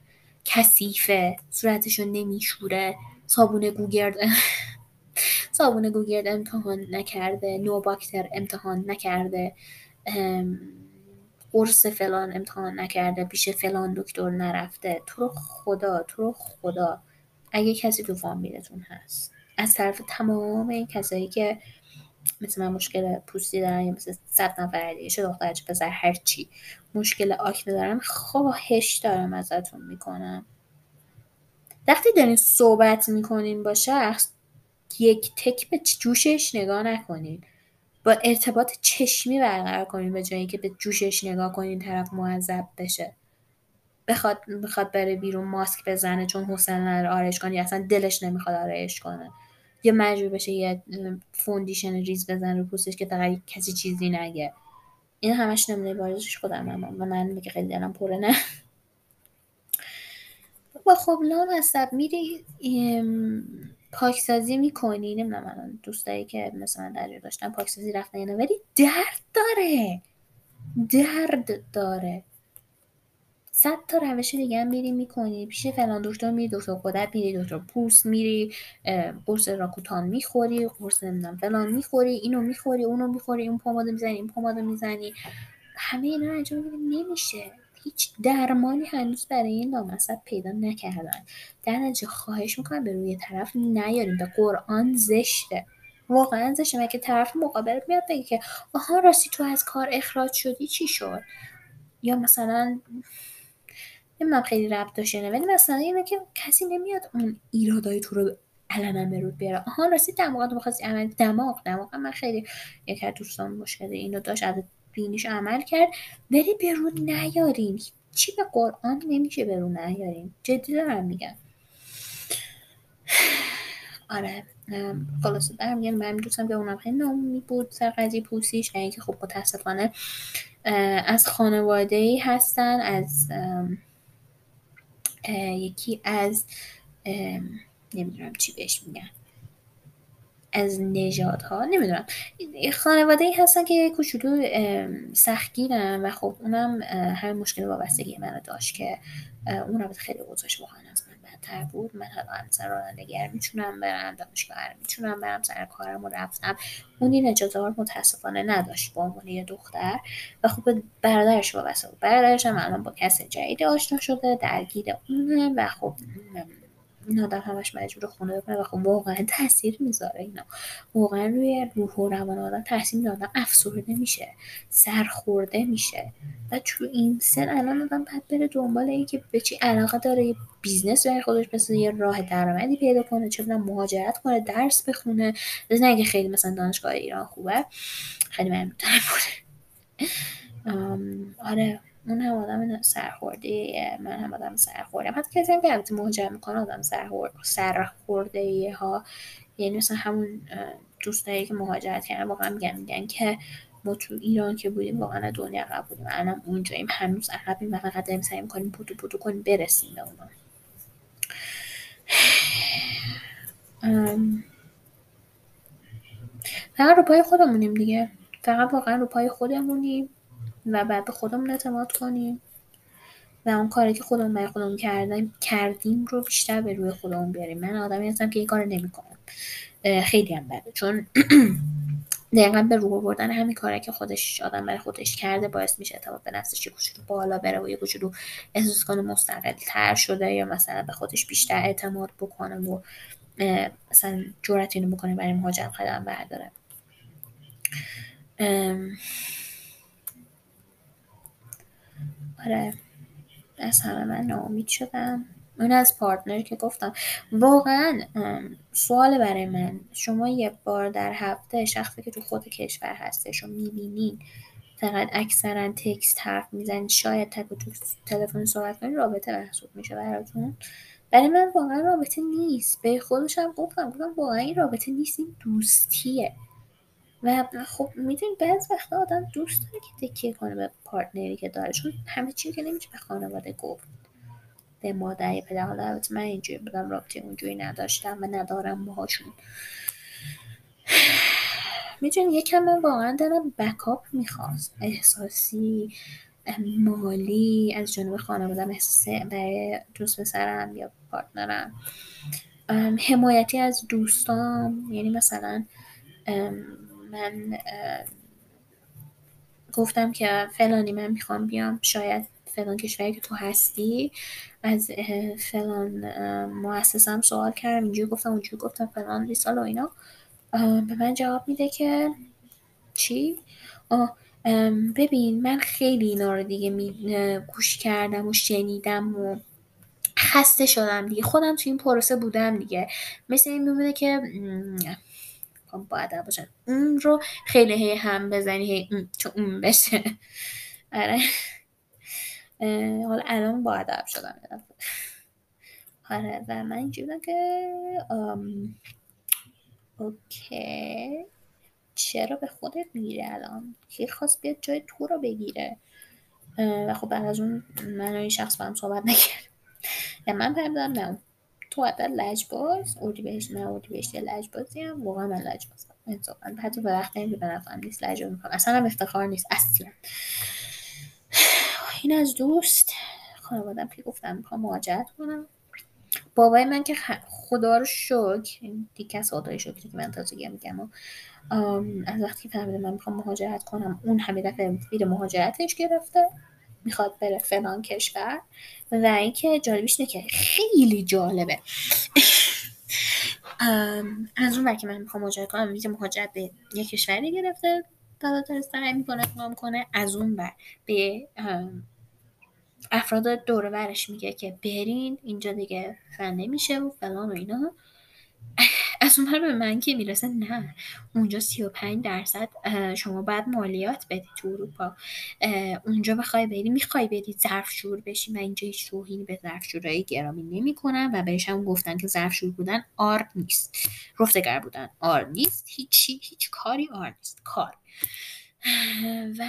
کثیفه. صورتشو نمیشوره. صابون گوگرد صابون گوگرد امتحان نکرده. نوباکتر امتحان نکرده. قرص فلان امتحان نکرده. پیش فلان دکتر نرفته. تو رو خدا تو رو خدا. اگه کسی تو فامیلتون هست. از طرف تمام این کسایی که مثل من مشکل پوستی دارن یا مثل صد نفر دیگه چه دختر چه پسر هر چی. مشکل آکنه دارن خواهش دارم ازتون می‌کنم. وقتی دارین صحبت می‌کنین با شخص یک تک به جوشش نگاه نکنین. با ارتباط چشمی برقرار کنین به جای اینکه به جوشش نگاه کنین طرف معذب بشه. بخواد بخواد بره بیرون ماسک بزنه چون حوصله نداره آرایش کنه یا اصلا دلش نمی‌خواد آرایش کنه. یا مجبور بشه یه foundation ریز بزن رو پوستش که فقط کسی چیزی نگه. این همش نمونه بارزش خودم هم و من میگه خیلی دلم پره نه. با خب لامصب میری پاکسازی می‌کنی. نمی‌دونم الان دوستایی که مثلا در داشتن پاکسازی رفتن یا ولی درد داره. درد داره. صد تا روش دیگه هم میری می‌کنی. پیش فلان دکتر میری دکتر خودت میری دکتر پوست میری قرص راکوتان می‌خوری قرص نمی‌دونم فلان می‌خوری اینو می‌خوری اونو می‌خوری اون پمادو می‌زنی این پمادو می‌زنی. همه اینا انجام نمیشه. هیچ درمانی هنوز برای این لامصب پیدا نکردن. در نتیجه خواهش می‌کنم به روی طرف نیاریم. به قرآن زشته. واقعا زشته. مگه طرف مقابل میاد بگه که آها راستی تو از کار اخراج شدی؟ چی شد؟ یا مثلا نمی‌دونم خیلی ربط داشته ولی مثلا اینه که کسی نمیاد اون ایرادای تو رو علنا به رود بیاره. آها راستی دماغ تو بخواستی عمل دماغ دماغ. من خیلی یکی از دوستان مشکل اینو داشت از بینیش عمل کرد. ولی به رود نیارین چی به قرآن نمیشه به رو نیارین جدی دارم میگم. آره. خلاصه دارم. میگم من دوستم که اونم خیلی نامی بود سر قضیه پوسیش اینکه خب متاسفانه از خانواده ای هستن از یکی از نمی‌دونم چی بهش میگن. از نژادها نمی‌دونم. خانواده ای هستن که کوچولو سختگیرن و خب اونم هر مشکل وابستگی منو داشت که اون خیلی اوضاعش واقعا از من بدتر بود من حالا مثلا رانندگی می‌تونم برم دانشگاه می‌تونم برم سر کارم و رفتم. اون این اجازه رو متاسفانه نداشت با عنوان یه دختر. و خب برادرش وابسته بود. برادرش هم الان با کس جدید آشنا شده درگیر اونه و خب این آدم همش مجبور خونه بکنه و خب واقعا تاثیر می‌ذاره اینا. واقعا روی روح و روان آدم تاثیر می‌ذاره. آدم افسرده میشه سرخورده میشه. و تو این سن الان آدم باید بره دنبال این که به چی علاقه داره یه business برای خودش مثل یه راه درآمدی پیدا کنه چه مهاجرت کنه درس بخونه. نه اینکه خیلی مثلا دانشگاه ایران خوبه خیلی من آره. اون هم آدم سرخورده من هم آدم سرخورده حتی کسی هم که البته مهاجر می‌کنه آدم سرخورده ها. یعنی مثلا همون دوستایی که مهاجرت کردن واقعا میگن میگن که ما تو ایران که بودیم واقعا دنیا عقب بودیم. الان اونجاییم هنوز عقبیم و فقط داریم سعی می‌کنیم پودو پودو کنیم برسیم به اونا. فقط رو پای خودمونیم دیگه. فقط واقعا رو پای خودمونیم. و بعد به خودمون اعتماد کنیم. و اون کاری که خودمون برای خودمون کردیم کردیم رو بیشتر به روی خودمون بیاریم. من آدمی هستم که این کار نمی‌کنم. خیلی هم بده. چون دقیقا به روح بردن همین کاری که خودش آدم برای خودش کرده باعث میشه اعتماد به نفسش یه کوچولو بالا بره و یه کوچولو احساس کنه مستقل تر شده یا مثلا به خودش بیشتر اعتماد بکنه و مثلا جرأت اینو بکنه برای مهاجرت قدم برداره. آره. از همه من ناامید شدم. اون از پارتنر که گفتم. واقعا سوال برای من. شما یک بار در هفته شخصی که تو خود کشور هستش و می‌بینین فقط اکثرا تکست حرف می‌زنید شاید تک تو تلفن صحبت کنید رابطه محسوب میشه براتون. برای من واقعا رابطه نیست. به خودشم گفتم گفتم واقعا این رابطه نیست این دوستیه. و خب می‌دونی بعض وقتا آدم دوست داره که تکیه کنه به پارتنری که داره چون همه چی که نمیشه به خانواده گفت. به مادر پدر حالا البته من اینجوری بودم رابطه اونجوری نداشتم و ندارم باهاشون. می‌دونی یکم من واقعا دارم بکاپ می‌خواست احساسی مالی از جانب خانوادم احساس برای دوست پسرم یا پارتنرم. حمایتی از دوستام. یعنی مثلا من گفتم که فلانی من می‌خوام بیام شاید فلان کشوری که تو هستی. از فلان مؤسسم سوال کردم اینجوری گفتم اونجوری گفتم فلان ریسال و اینا. به من جواب میده که چی؟ آه ببین من خیلی اینا رو دیگه می گوش کردم و شنیدم و خسته شدم دیگه. خودم تو این پروسه بودم دیگه. مثل این میمونه که باید باشن اون رو خیلی هی هم بزنی هی اون چون اون بشه. آره. حالا الان با ادب شدم. آره و من اینجوری که اوکی. چرا به خودت می‌گیره الان؟ کی خواست بیاد جای تو رو بگیره؟ و خب بعد از اون من این شخص با هم صحبت نکرد من فهمیدم نه تو لجباز اردی بهش نه اردی بهش لجبازی هم واقعا من لجبازم انصافا حتی به وقت این به نظرم نیست لجباز می‌کنم اصلا هم افتخار نیست اصلا. این از دوست خانوادم که گفتم می‌خوام مهاجرت کنم. بابای من که خدا رو شکر دیگه سادای شکری که من تازگی میگم و از وقتی که فهمیده من می‌خوام مهاجرت کنم اون همه دفعه ویر مهاجرتش گرفته. می‌خواد بره فلان کشور و اینکه جالبیش اینه که خیلی جالبه. از اون که من می‌خوام مهاجرت کنم ویز مهاجرت به یه کشوری گرفته دادا داره سعی می‌کنه اقدام کنه. از اون بر به افراد دور برش میگه که برین اینجا دیگه فن نمیشه و فلان و اینا. از اون به من که می‌رسه نه. اونجا 35 درصد شما باید مالیات بدی تو اروپا. اونجا بخوای بری می‌خوای بری ظرفشور بشی. من اینجا هیچ روحی به ظرفشورایی گرامی نمی‌کنم و بهش هم گفتن که ظرفشور بودن آر نیست. رفتگر بودن آر نیست. هیچی هیچ کاری آر نیست. کار. و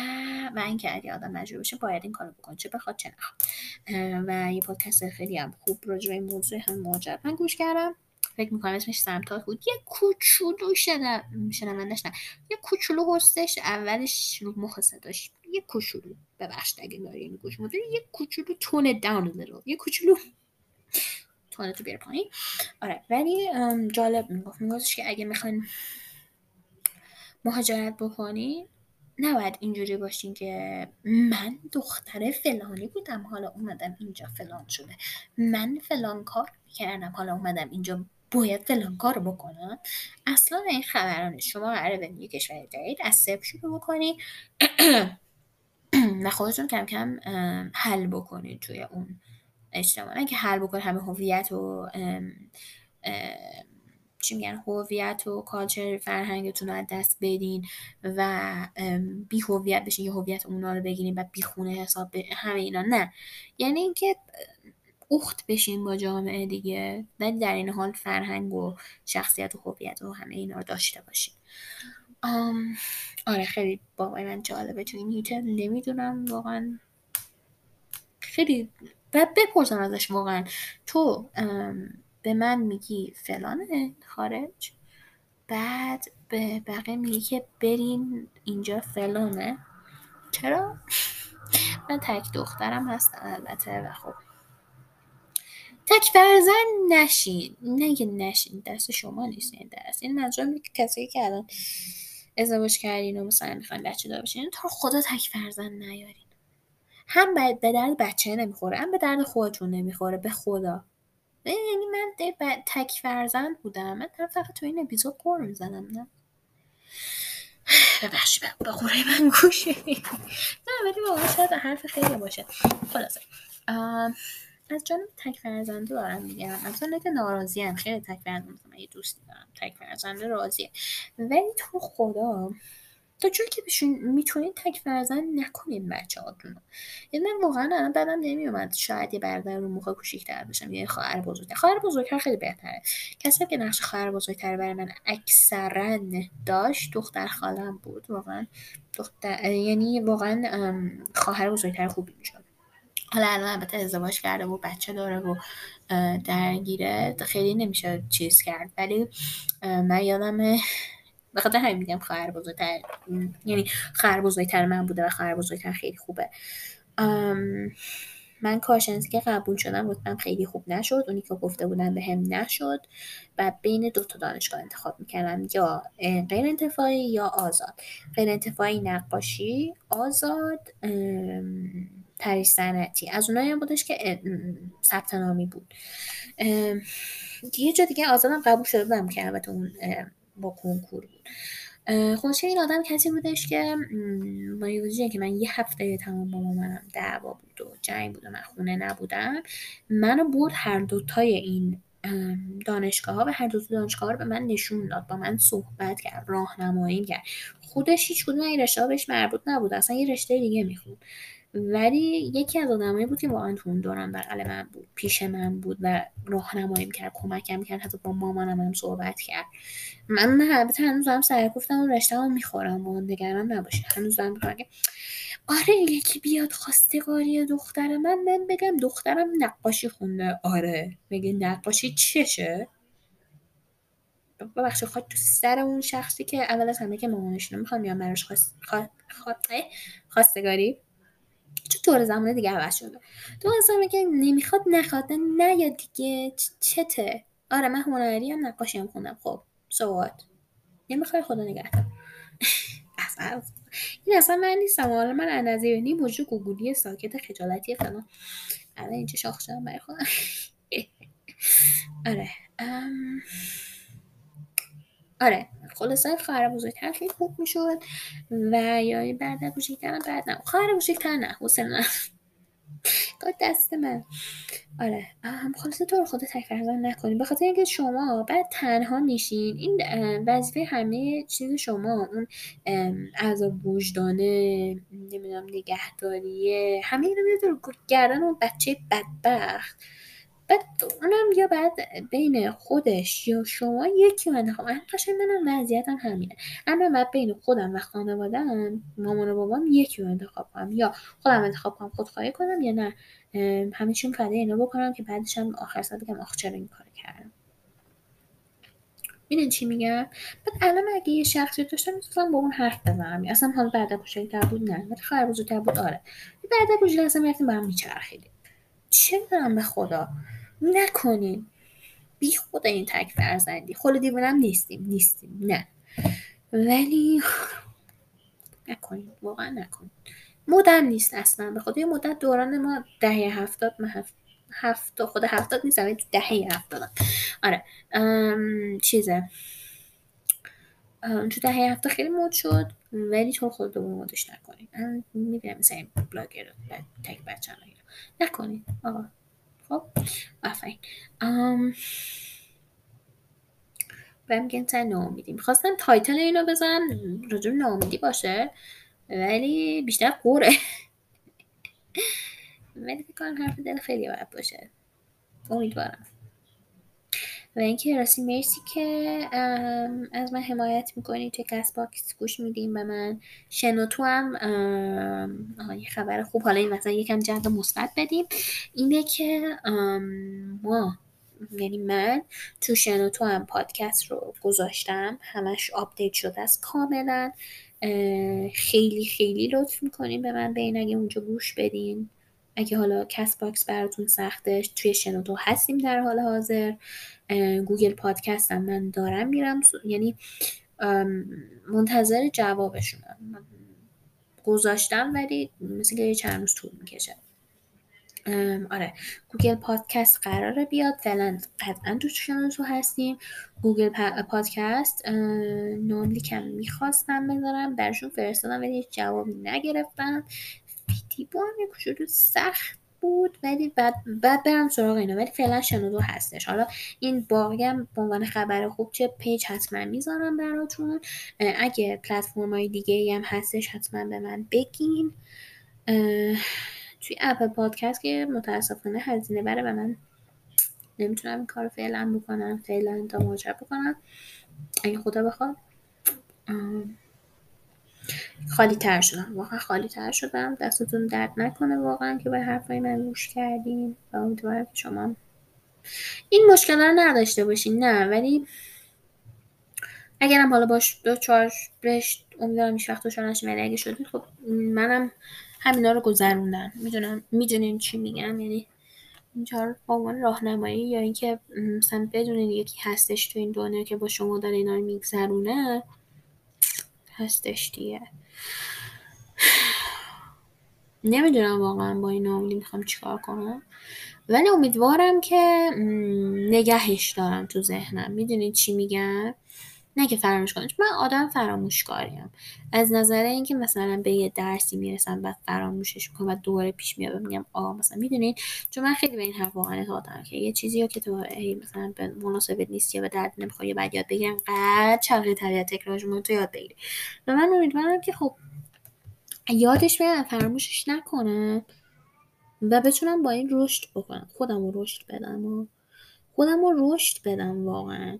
و اینکه اگه آدم مجبور بشه باید این کارو بکنه. چه بخواد چه نخواد. و یه پادکست خیلی هم خوب راجع به این موضوع هم مهاجرت من گوش کردم. فکر می‌کنم اسمش سمتات بود. یه کوچولو شنوندش نه. یه کوچولو هستش اولش رو مخ صداش یه کوچولو. ببخش اگه داری گوش یه کوچولو تون داون لیتل یه کوچولو تونه تو بیار پایین. آره. ولی جالب می‌گفت. میگفتش که اگه می‌خواین مهاجرت بکنی نباید اینجوری باشین که من دختر فلانی بودم. حالا اومدم اینجا فلان شده. من فلان کار کردم حالا اومدم اینجا باید فلان کار بکنم اصلا این خبرانه شما قراره به یه کشور جدید از صفر شروع بکنی. و خودتون کم کم حل بکنید توی اون اجتماع. که حل بکنید همه هویت و چی میگن هویت و کالچر فرهنگتون رو از دست بدین و بی هویت بشین یه هویت اونا رو بگیرین و بی خونه حساب همه اینا. نه. یعنی اینکه اخت بشین با جامعه دیگه ولی در این حال فرهنگ و شخصیت و هویت و همه اینا رو داشته باشین. آره خیلی بابای من جالبه تو این هیته نمی‌دونم واقعا. خیلی و بپرسم ازش واقعا. تو به من میگی فلانه خارج بعد به بقیه میگی که برین اینجا فلانه. چرا؟ من تک دخترم هستم البته و خب تک فرزن نشین. نه نشین دست شما نیست این دست. این منظورم که کسی که الان ازدواج کردین و مثلا می‌خواین بچه دار بشین تا خدا تک فرزن نیارین. هم به درد بچه نمی‌خوره هم به درد خودتون نمی‌خوره به خدا. یعنی من تک فرزند بودم. من فقط تو این اپیزود قور می‌زنم نه. ببخشی به من گوشه نه ولی واقعا شاید حرف خیلی باشه. خلاصه. از جانب تک فرزنده دارم میگم. از که ناراضی هم خیلی تک فرزنده من یه دوستی دارم. تک فرزنده راضیه. ولی تو خدا تا جایی که بشون می‌تونید تک فرزند نکنین بچه هاتون یعنی من واقعا الان بدم نمیومد شاید یه برادر رو موقع کوچیک‌تر بشم یه خواهر بزرگتر. خواهر بزرگتر خیلی بهتره. کسی که نقش خواهر بزرگتر برای من اکثرا داشت دختر خالم بود. واقعا دختر یعنی واقعا خواهر بزرگتر خوبی می‌شد. حالا الان البته ازدواج کرده و بچه داره و درگیره خیلی نمیشه چیز کرد. ولی من یادم به خاطر همین میگم خواهر بزرگتر یعنی خواهر بزرگتر من بوده و خواهر بزرگتر خیلی خوبه. من کارشناسی که قبول شدم رتبم خیلی خوب نشد. اونی که گفته بودن به هم نشد. و بین دو تا دانشگاه انتخاب می‌کردم. یا غیر انتفاعی یا آزاد. غیر انتفاعی نقاشی آزاد تریش صنعتی. از اونایی هم بودش که ثبت نامی بود. یه جا دیگه آزادم قبول شده بودم که البته اون با کنکور بود. خودش این آدم کسی بودش که با که من یه هفته تمام با مامانم دعوا بود و جنگ بود و من خونه نبودم منو برد هر دوتای این دانشگاه ها و هر دو دانشگاه رو به من نشون داد با من صحبت کرد راهنمایی کرد. خودش هیچ کدوم این رشته بهش مربوط نبود اصلا یه رشته دیگه می‌خوند. ولی یکی از آدمایی بود که واقعا تو اون دوران بغل من بود پیش من بود و راهنمایی کرد کمکم کرد حتی با مامانم هم صحبت کرد. من البته هنوز هم سر گفتم اون رشته رو می‌خورم با نگران نباشه. هنوز هم می‌خورم. آره یکی بیاد خواستگاری دختر من من بگم دخترم نقاشی خونده. آره. بگه نقاشی چشه؟ ببخشید خواهد تو سر اون شخصی که اول از همه که مامانشونو می‌خوام یا براش خواست... خواستگاری؟ چون طور زمان دیگه عوض شده. تو اصلا که نمی‌خواد نخواد نه یا دیگه. چته؟ آره من هنری هم نقاشی هم خوندم. خب سوات نمی‌خوای خدا نگهدار. اصلا این اصلا من نیستم. حالا من بینی موجود گوگولی ساکت خجالتی فلان. الان اینجا شاخ شدم برای خودم. آره آره خلاصه خواهر بزرگتر خیلی خوب می‌شد و یا برادر کوچیکتر بعد نه. خواهر بزرگتر نه حسین نه دست من. آره هم خلاصه تو رو خود تک نکنید به اینکه شما بعد تنها میشین این وظیفه همه چیز شما اون از وجدانه نمی‌دونم نگهداریه همه اینو رو گردن اون بچه بدبخت. بعد اونم یا بعد بین خودش یا شما یکی رو انتخاب من قشنگ منم وضعیتم همینه. اما بعد بین خودم و خانوادم مامان و بابام یکی رو انتخاب کنم. یا خودم انتخاب کنم خودخواهی کنم یا نه. همه چون فده اینا بکنم که بعدش هم آخر سال بگم آخ چرا این کار کردم. می‌دونی چی میگم؟ بعد الان اگه یه شخصی داشتم می‌تونم با اون حرف بزنم. اصلا حالا بعد بزرگتر بود؟ نه. ولی خواهر بزرگتر بود؟ آره. بعد بزرگتر اصلا می‌رفتیم با هم میچرخیدیم. چه می‌دونم به خدا؟ نکنین. بی خود این تک فرزندی. خود دیوانم نیستیم. نیستیم. نه. ولی نکنین. واقعا نکنین. مدرن نیست اصلا. به خود یه مدت دوران ما دهه هفتاد من هفت هفت خود هفتاد نیست ولی دهه هفتاد آره. چیزه. تو دهه هفته خیلی مود شد ولی تو خود دوم مودش نکنین. می‌بینم مثلا این بلاگر تک بچه نکنین. آقا. خب آفرین. بهم میگن سر ناامیدی. می‌خواستم title اینو بزنم راجب ناامیدی باشه ولی بیشتر غره. ولی فکر کنم حرف دل خیلیا باید باشه. امیدوارم. و اینکه راستی مرسی که از من حمایت می‌کنی توی Castbox گوش میدیم به من شنوتو هم یه خبر خوب. حالا این مثلا یکم جو مثبت بدیم. اینه که ما یعنی من تو شنوتو هم پادکست رو گذاشتم. همش update شده است کاملا. خیلی خیلی لطف می‌کنین به من بین اگه اونجا گوش بدین. اگه حالا Castbox براتون سختش توی شنوتو هستیم در حال حاضر. Google Podcast هم من دارم میرم یعنی منتظر جوابشونم. گذاشتم ولی مثل که چند روز طول می‌کشه. آره. Google Podcast قراره بیاد. فعلا قطعا تو شنوتو هستیم. Google Podcast ناملیکم می‌خواستم بذارم. برشون فرستادم ولی هیچ جوابی نگرفتم. جدی با هم یک سخت بود ولی بعد بعد برم سراغ اینا ولی فعلا شنوتو هستش. حالا این باقیم به عنوان خبر خوب چه پیج حتما می‌ذارم براتون. اگه پلتفرم های دیگه هم هستش حتما به من بگین. توی اپل پادکست که متاسفانه هزینه بره و من نمی‌تونم این کار فعلا بکنم فعلا تا ماجرا بکنم. اگه خدا بخواد. خالی تر شدم. واقعا خالی تر شدم. دستتون درد نکنه واقعا که به حرفای من گوش کردیم و امیدوارم که شما این مشکل رو نداشته باشین. نه ولی اگرم حالا باش دو چهار رشت امیدوارم هیچ وقت دچار نشین. ولی اگه شدید خب منم همینا رو گذروندم. می‌دونم می‌دونین چی میگم. یعنی اینجا با عنوان راهنمایی یا اینکه مثلا بدونین یکی هستش تو این دنیا که با شما داره اینا رو میگذرونه هستش دیگه. نمی‌دونم واقعا با این ناامید می‌خوام چیکار کنم. ولی امیدوارم که نگهش دارم تو ذهنم. می‌دونید چی میگم؟ نه که فراموش کنم. من آدم فراموشکاریم. از نظر اینکه مثلا به یه درسی می‌رسم بعد فراموشش می‌کنم و دوباره پیش میاد میگم آ مثلا می‌دونید چون من خیلی به این حرف واقعا اعتقاد که یه چیزی که تو مثلا به مناسبت نیست یا به درد نمی‌خواد بعد یاد بگیرم قد چرخه طبیعت تکرارش تو یاد بگیری. و من امیدوارم که خب یادش بیارم فراموشش نکنم و بتونم با این رشد بکنم. خودم رو رشد بدم و خودم رو رشد بدم واقعا.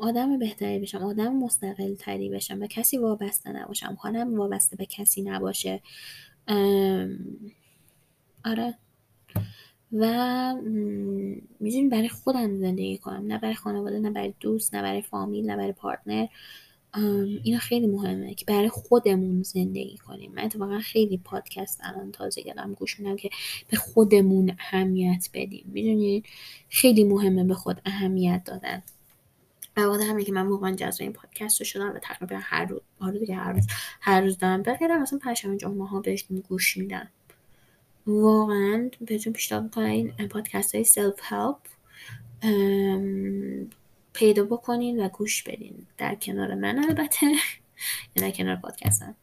آدم بهتری بشم آدم مستقل تری بشم به کسی وابسته نباشم. حالم وابسته به کسی نباشه. آره. و می‌دونی برای خودم زندگی کنم. نه برای خانواده نه برای دوست نه برای فامیل نه برای پارتنر. اینا خیلی مهمه که برای خودمون زندگی کنیم. من اتفاقا خیلی پادکست الان تازه گرم گوش میدم که به خودمون اهمیت بدیم. می‌دونید خیلی مهمه به خود اهمیت دادن. و همه که من واقعا جذب این پادکست شدم و تقریبا هر روز آره دیگه هر روز هر روز دارم. بغیر مثلا پنجشنبه جمعه ها بهش گوش میدم. واقعا بهتون پیشنهاد می‌کنم این پادکست های سلف هلپ پیدا بکنین و گوش بدین. در کنار من البته یا در کنار پادکستم.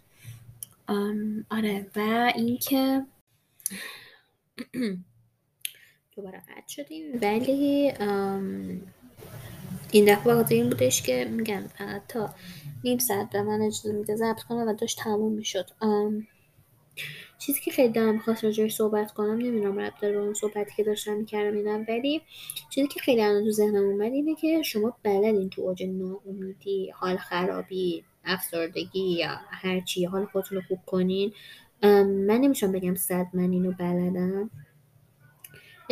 آره. و اینکه دوباره قطع شدیم. ولی این دفعه بخاطر این بودش که میگم تا نیم ساعت به من اجازه میده ضبط کنم و داشت تموم می‌شد. چیزی که خیلی دارم می‌خواست راجعش صحبت کنم نمی‌دونم رب داره اون صحبتی که داشتم می‌کردم اینم ولی چیزی که خیلی الان تو ذهنم اومد اینه که شما بلدین تو اوج ناامیدی حال خرابی افسردگی یا هرچی حال خودتون رو خوب کنین. من نمیشم بگم صد من اینو بلدم.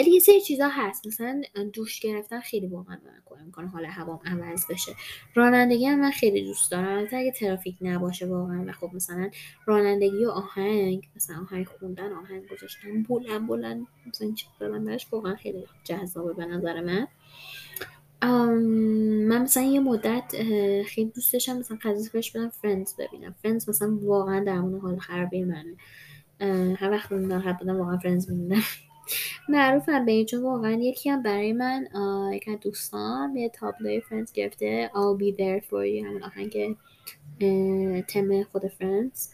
ولی یه سری چیزا هست. مثلا دوش گرفتن خیلی واقعا من کمک می‌کنه. حال هوام عوض بشه. رانندگی هم من خیلی دوست دارم. البته اگه ترافیک نباشه واقعا و خب مثلا رانندگی و آهنگ مثلا آهنگ خوندن آهنگ گذاشتن بلند بلند مثلا این چیز واقعا خیلی جذابه به نظر من. من مثلا یه مدت خیلی دوست داشتم مثلا قضیه بدم Friends ببینم. Friends مثلا واقعا درمون حال خرابی منه. هر وقت ناراحت بودم واقعا Friends می‌بینم معروفم به این چون واقعا یکی هم برای من یکی از دوستان یه تابلوی Friends گرفته. I'll be there for you. همون آهنگ تم خود Friends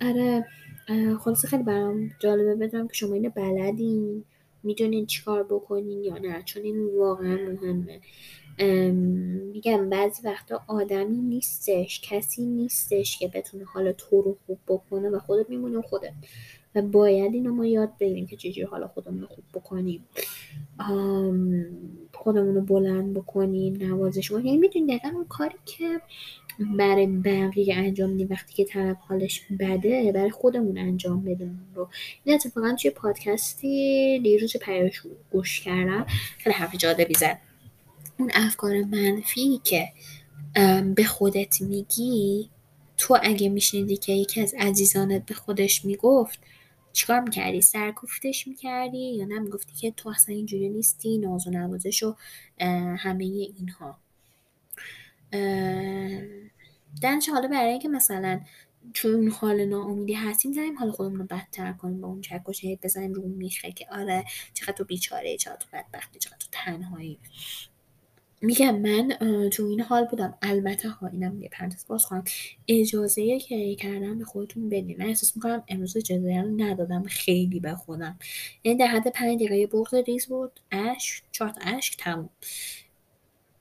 آره خلاصه خیلی برام جالبه. بدونم که شما اینو بلدین. می‌دونین چیکار بکنین یا نه. چون این واقعا مهمه. میگم بعضی وقتا آدمی نیستش کسی نیستش که بتونه حالا تو رو خوب بکنه و خودت میمونی خودت. و باید اینو ما یاد بگیریم که چجوری حالا خودمون رو خوب بکنیم. خودمون رو بلند بکنیم نوازش کنیم. یعنی می‌دونی دقیقا اون کاری که برای بقیه انجام میدیم وقتی که طرف حالش بده برای خودمون انجام بدیم رو. این اتفاقا توی پادکستی دیروز پیاش گوش کردم. خیلی حرف جالبی زد. اون افکار منفی که به خودت میگی تو اگه میشنیدی که یکی از عزیزانت به خودش می‌گفت چیکار می‌کردی؟ سرکوفتش می‌کردی یا نه؟ می‌گفتی که تو اصلا اینجوری نیستی ناز و نوازش و همه اینها. دنش حالا برای اینکه مثلا چون حال ناامیدی هستیم زنیم حالا خودمون رو بدتر کنیم با اون چکش بزنیم رو میخه که آره چقدر تو بیچاره چقدر تو بدبختی چقدر تو تنهایی. میگم من تو این حال بودم. البته ها اینم یه پرانتز باز کنم. اجازه که کردن به خودتون بدین؟ من احساس می‌کنم امروز اجازه رو ندادم. خیلی به خودم. یعنی در حد پنج دقیقه بغض ریز بود. اشک چهار اشک تموم.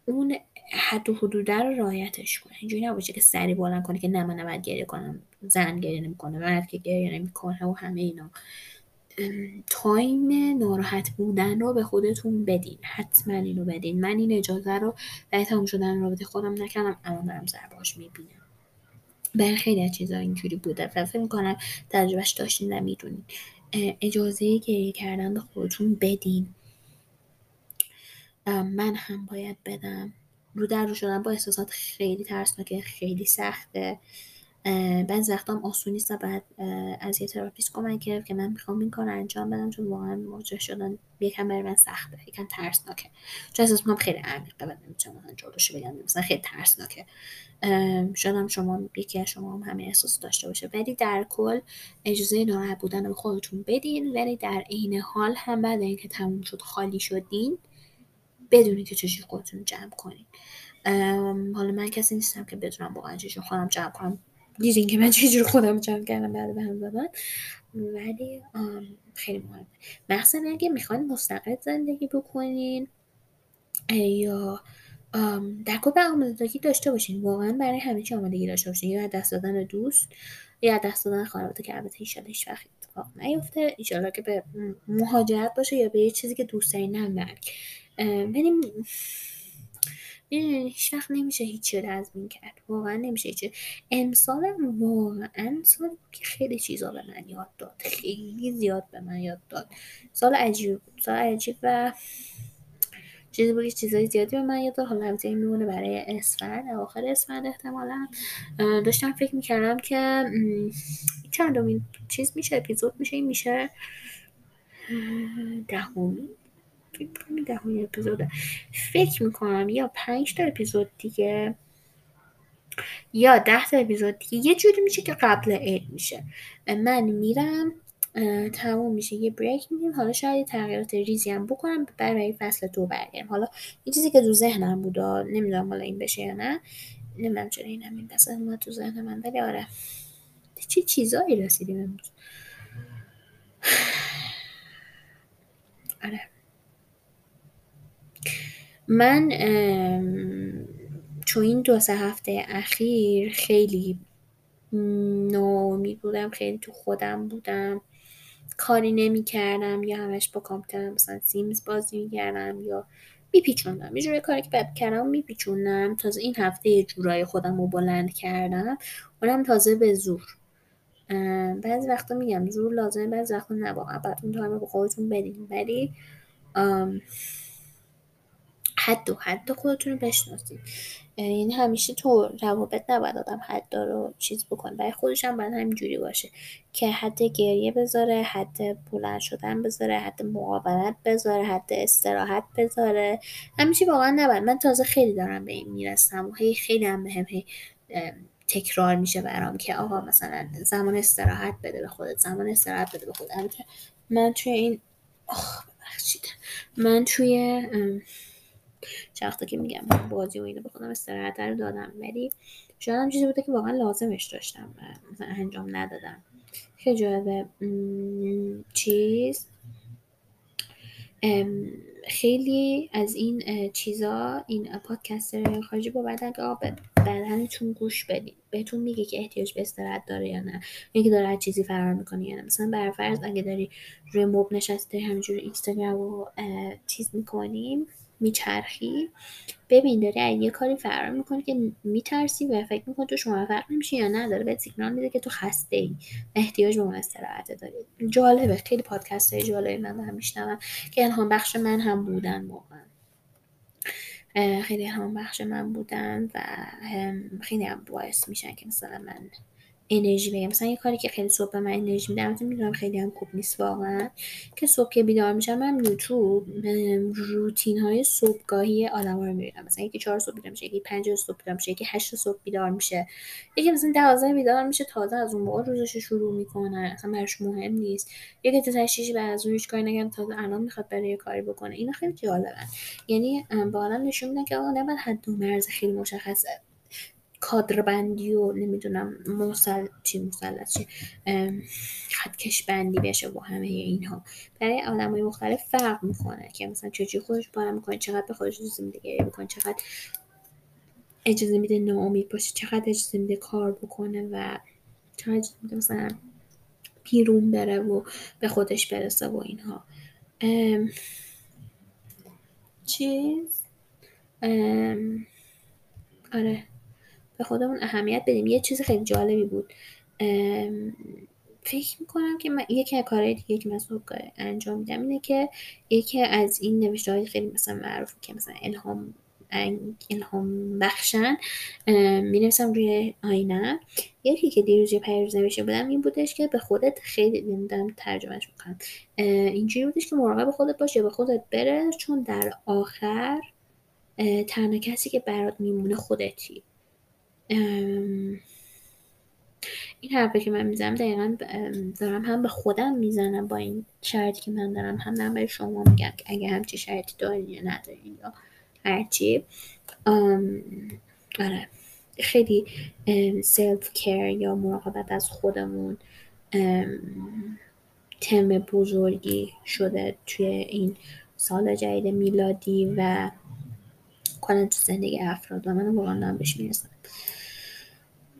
اون حد و حدود رو رایتش کنه. اینجوری نباشه که سری بلند کنه که نه من نباید گریه کنم. زن گریه نمی‌کنه. مرد که گریه نمی‌کنه و همه اینا. تایم ناراحت بودن رو به خودتون بدین. حتما اینو بدین. من این اجازه رو برای تموم شدن رابطه خودم نکردم الان دارم زرباش می‌بینم. برای خیلی از چیزا اینجوری بوده و فکر می‌کنم تجربهش داشتین و می‌دونین. اجازه گریه کردن به خودتون بدین. من هم باید بدم. رو در رو شدن با احساسات خیلی ترسناکه خیلی سخته. بعضی وقتا هم آسون نیست بعد از یه تراپیست کمک گرفت که من می‌خوام این کار انجام بدم چون واقعا مواجه شدن یکم برای من سخته یکم ترسناکه. چون احساس می‌کنم خیلی عمیقه و نمی‌تونم مثلا جلوشو بگم مثلا خیلی ترسناکه. شاید هم شما یکی از شما هم همه احساس داشته باشه. ولی در کل اجازه ناراحت بودن به خودتون بدین. ولی در عین حال هم بعد اینکه تموم شد خالی شدین بدونید که چجوری خودتون جمع کنین. حالا من کسی نیستم که بدونم واقعا چجوری خودم جمع کنم. دیدین که من چجوری خودم جمع کردم بعد به هم دادن ولی خیلی مهمه مخصوصا اگه می‌خواین مستقل زندگی بکنین یا در کل آمادگی داشته باشین. واقعا برای همه چی آمادگی داشته باشین. یا دست دادن دوست یا دست دادن خانواده که البته ایشالا هیچ وقت اتفاق نیفته. ایشالا که به مهاجرت باشه یا به یه چیزی که دوست داری نه ولی هیچ وقت نمیشه هیچی رو تضمین کرد. واقعا نمیشه هیچی امسال واقعا سال که خیلی چیزا به من یاد داد. خیلی زیاد به من یاد داد. سال عجیب بود. سال عجیب و چیزی بود چیزای زیادی به من یاد داد. حالا البته این میمونه برای اسفند. آخر اسفند احتمالا. داشتم فکر می‌کردم که چندمین چیز میشه اپیزود میشه. این میشه دهمین. فکر دهمین اپیزوده فکر می‌کنم یا پنج تا اپیزود دیگه یا ده تا اپیزود دیگه. یه جوری میشه که قبل عید میشه. من میرم تموم میشه. یه بریک میدیم. حالا شاید تغییرات ریزی هم بکنم برای فصل دو برگردم حالا این چیزی که تو ذهنم بود نمی‌دونم حالا این بشه یا نه. نمی‌دونم چرا این همین دست ما تو ذهن من ولی آره. چه چیزایی رسیدیم امروز؟ آره. من تو این دو سه هفته اخیر خیلی ناامید بودم خیلی تو خودم بودم. کاری نمی کردم یا همش با کامپیوترم مثلا سیمز بازی می کردم یا میپیچوندم. یه جوری کاری که بعد کردم میپیچوندم. تازه این هفته یه جورای خودم رو بلند کردم. اونم تازه به زور. بعضی وقتا میگم زور لازمه بعضی وقتا نه. واقعا بعد اون تایم رو خودتون بدین. ولی حد و حد خودتون رو بشناسید. یعنی همیشه تو روابط نباید آدم حد رو چیز بکنه. برای خودش هم باید همینجوری باشه که حد گریه بذاره حد بلند شدن بذاره حد مقاومت بذاره حد استراحت بذاره. همیشه واقعا نباید. من تازه خیلی دارم به این می‌رسم. و هی خیلی هم بهم هی تکرار میشه برام که آقا مثلا زمان استراحت بده به خودت زمان استراحت بده به خودت. من توی این آخ ببخشید. من توی چند که میگم بازی و اینو بخونم استراحت رو دادم. ولی شاید هم چیزی بوده که واقعا لازمش داشتم مثلا انجام ندادم. خیلی جالبه. چیز؟ خیلی از این چیزا این پادکستر خارجی با بعد که بدنتون گوش بدین. بهتون میگه که احتیاج به استراحت داره یا نه. یکی داره از چیزی فرار می‌کنه یا نه. مثلا برفرض اگه داری روی موب نشسته همینجوری اینستاگرام رو چیز می‌کنیم میچرخی؟ ببین داری یه کاری فرار می‌کنی که میترسی و فکر می‌کنی تو موفق نمیشی یا نه؟ داره سیگنال میده که تو خسته ای احتیاج به استراحت داری. جالبه. خیلی پادکست های جالبی من دارم میشنوم که الهام بخش من هم بودن واقعا. خیلی الهام بخش من بودن و خیلی هم باعث میشن که مثلا من انرژی بگم مثلا یه کاری که خیلی صبح به من انرژی میده البته می‌دونم خیلی هم خوب نیست واقعا. که صبح که بیدار میشم من یوتیوب روتین های صبحگاهی آدم رو می‌بینم. مثلا یکی چهار صبح بیدار میشه یکی پنج صبح بیدار میشه یکی هشت صبح بیدار میشه. یکی مثلا دوازده بیدار میشه تازه از اون موقع روزش شروع می‌کنه. اصلا براش مهم نیست. یکی تا تشیش بعد از اون هیچ کاری نگم تازه الان می‌خواد بره یه کاری بکنه. اینا خیلی جالبن. یعنی با نشون میدن که آقا نباید حد و مرز خیلی مشخصه. کادربندی و نمی‌دونم مسل چی مسلط چی؟ خطکش بندی بشه با همه اینها. برای آدم های مختلف فرق می‌کنه که مثلا چجوری خودش بالا می‌کنه چقدر به خودش گریه بکنه چقدر اجازه میده ناامید باشه چقدر اجازه میده کار بکنه و چقدر اجازه میده مثلا بیرون بره و به خودش برسه و اینها. چیز؟ آره. به خودمون اهمیت بدیم. یه چیز خیلی جالبی بود. فکر می‌کنم که من یکی از کارهای دیگه که من انجام میدم اینه که یکی از این نوشته های خیلی مثلا معروف که مثلا الهام الهام بخشن می نویسم روی آینه. یکی که دیروز یه پیروز نوشته بودم این بودش که به خودت خیلی نمی‌دونم ترجمهش می‌کنم. اینجوری بودش که مراقب خودت باشه به خودت بره چون در آخر تنها کسی که برات میمونه خودتی. این حرفی که من می‌زنم دقیقا دارم هم به خودم می‌زنم با این شرطی که من دارم هم دارم به شما میگم که اگه همچی شرطی دارین یا ندارین یا هرچی. آره. خیلی سلف کر یا مراقبت از خودمون تم بزرگی شده توی این سال جدید میلادی و کنن تو زندگی افراد. و من واقعا بهش می‌رسم.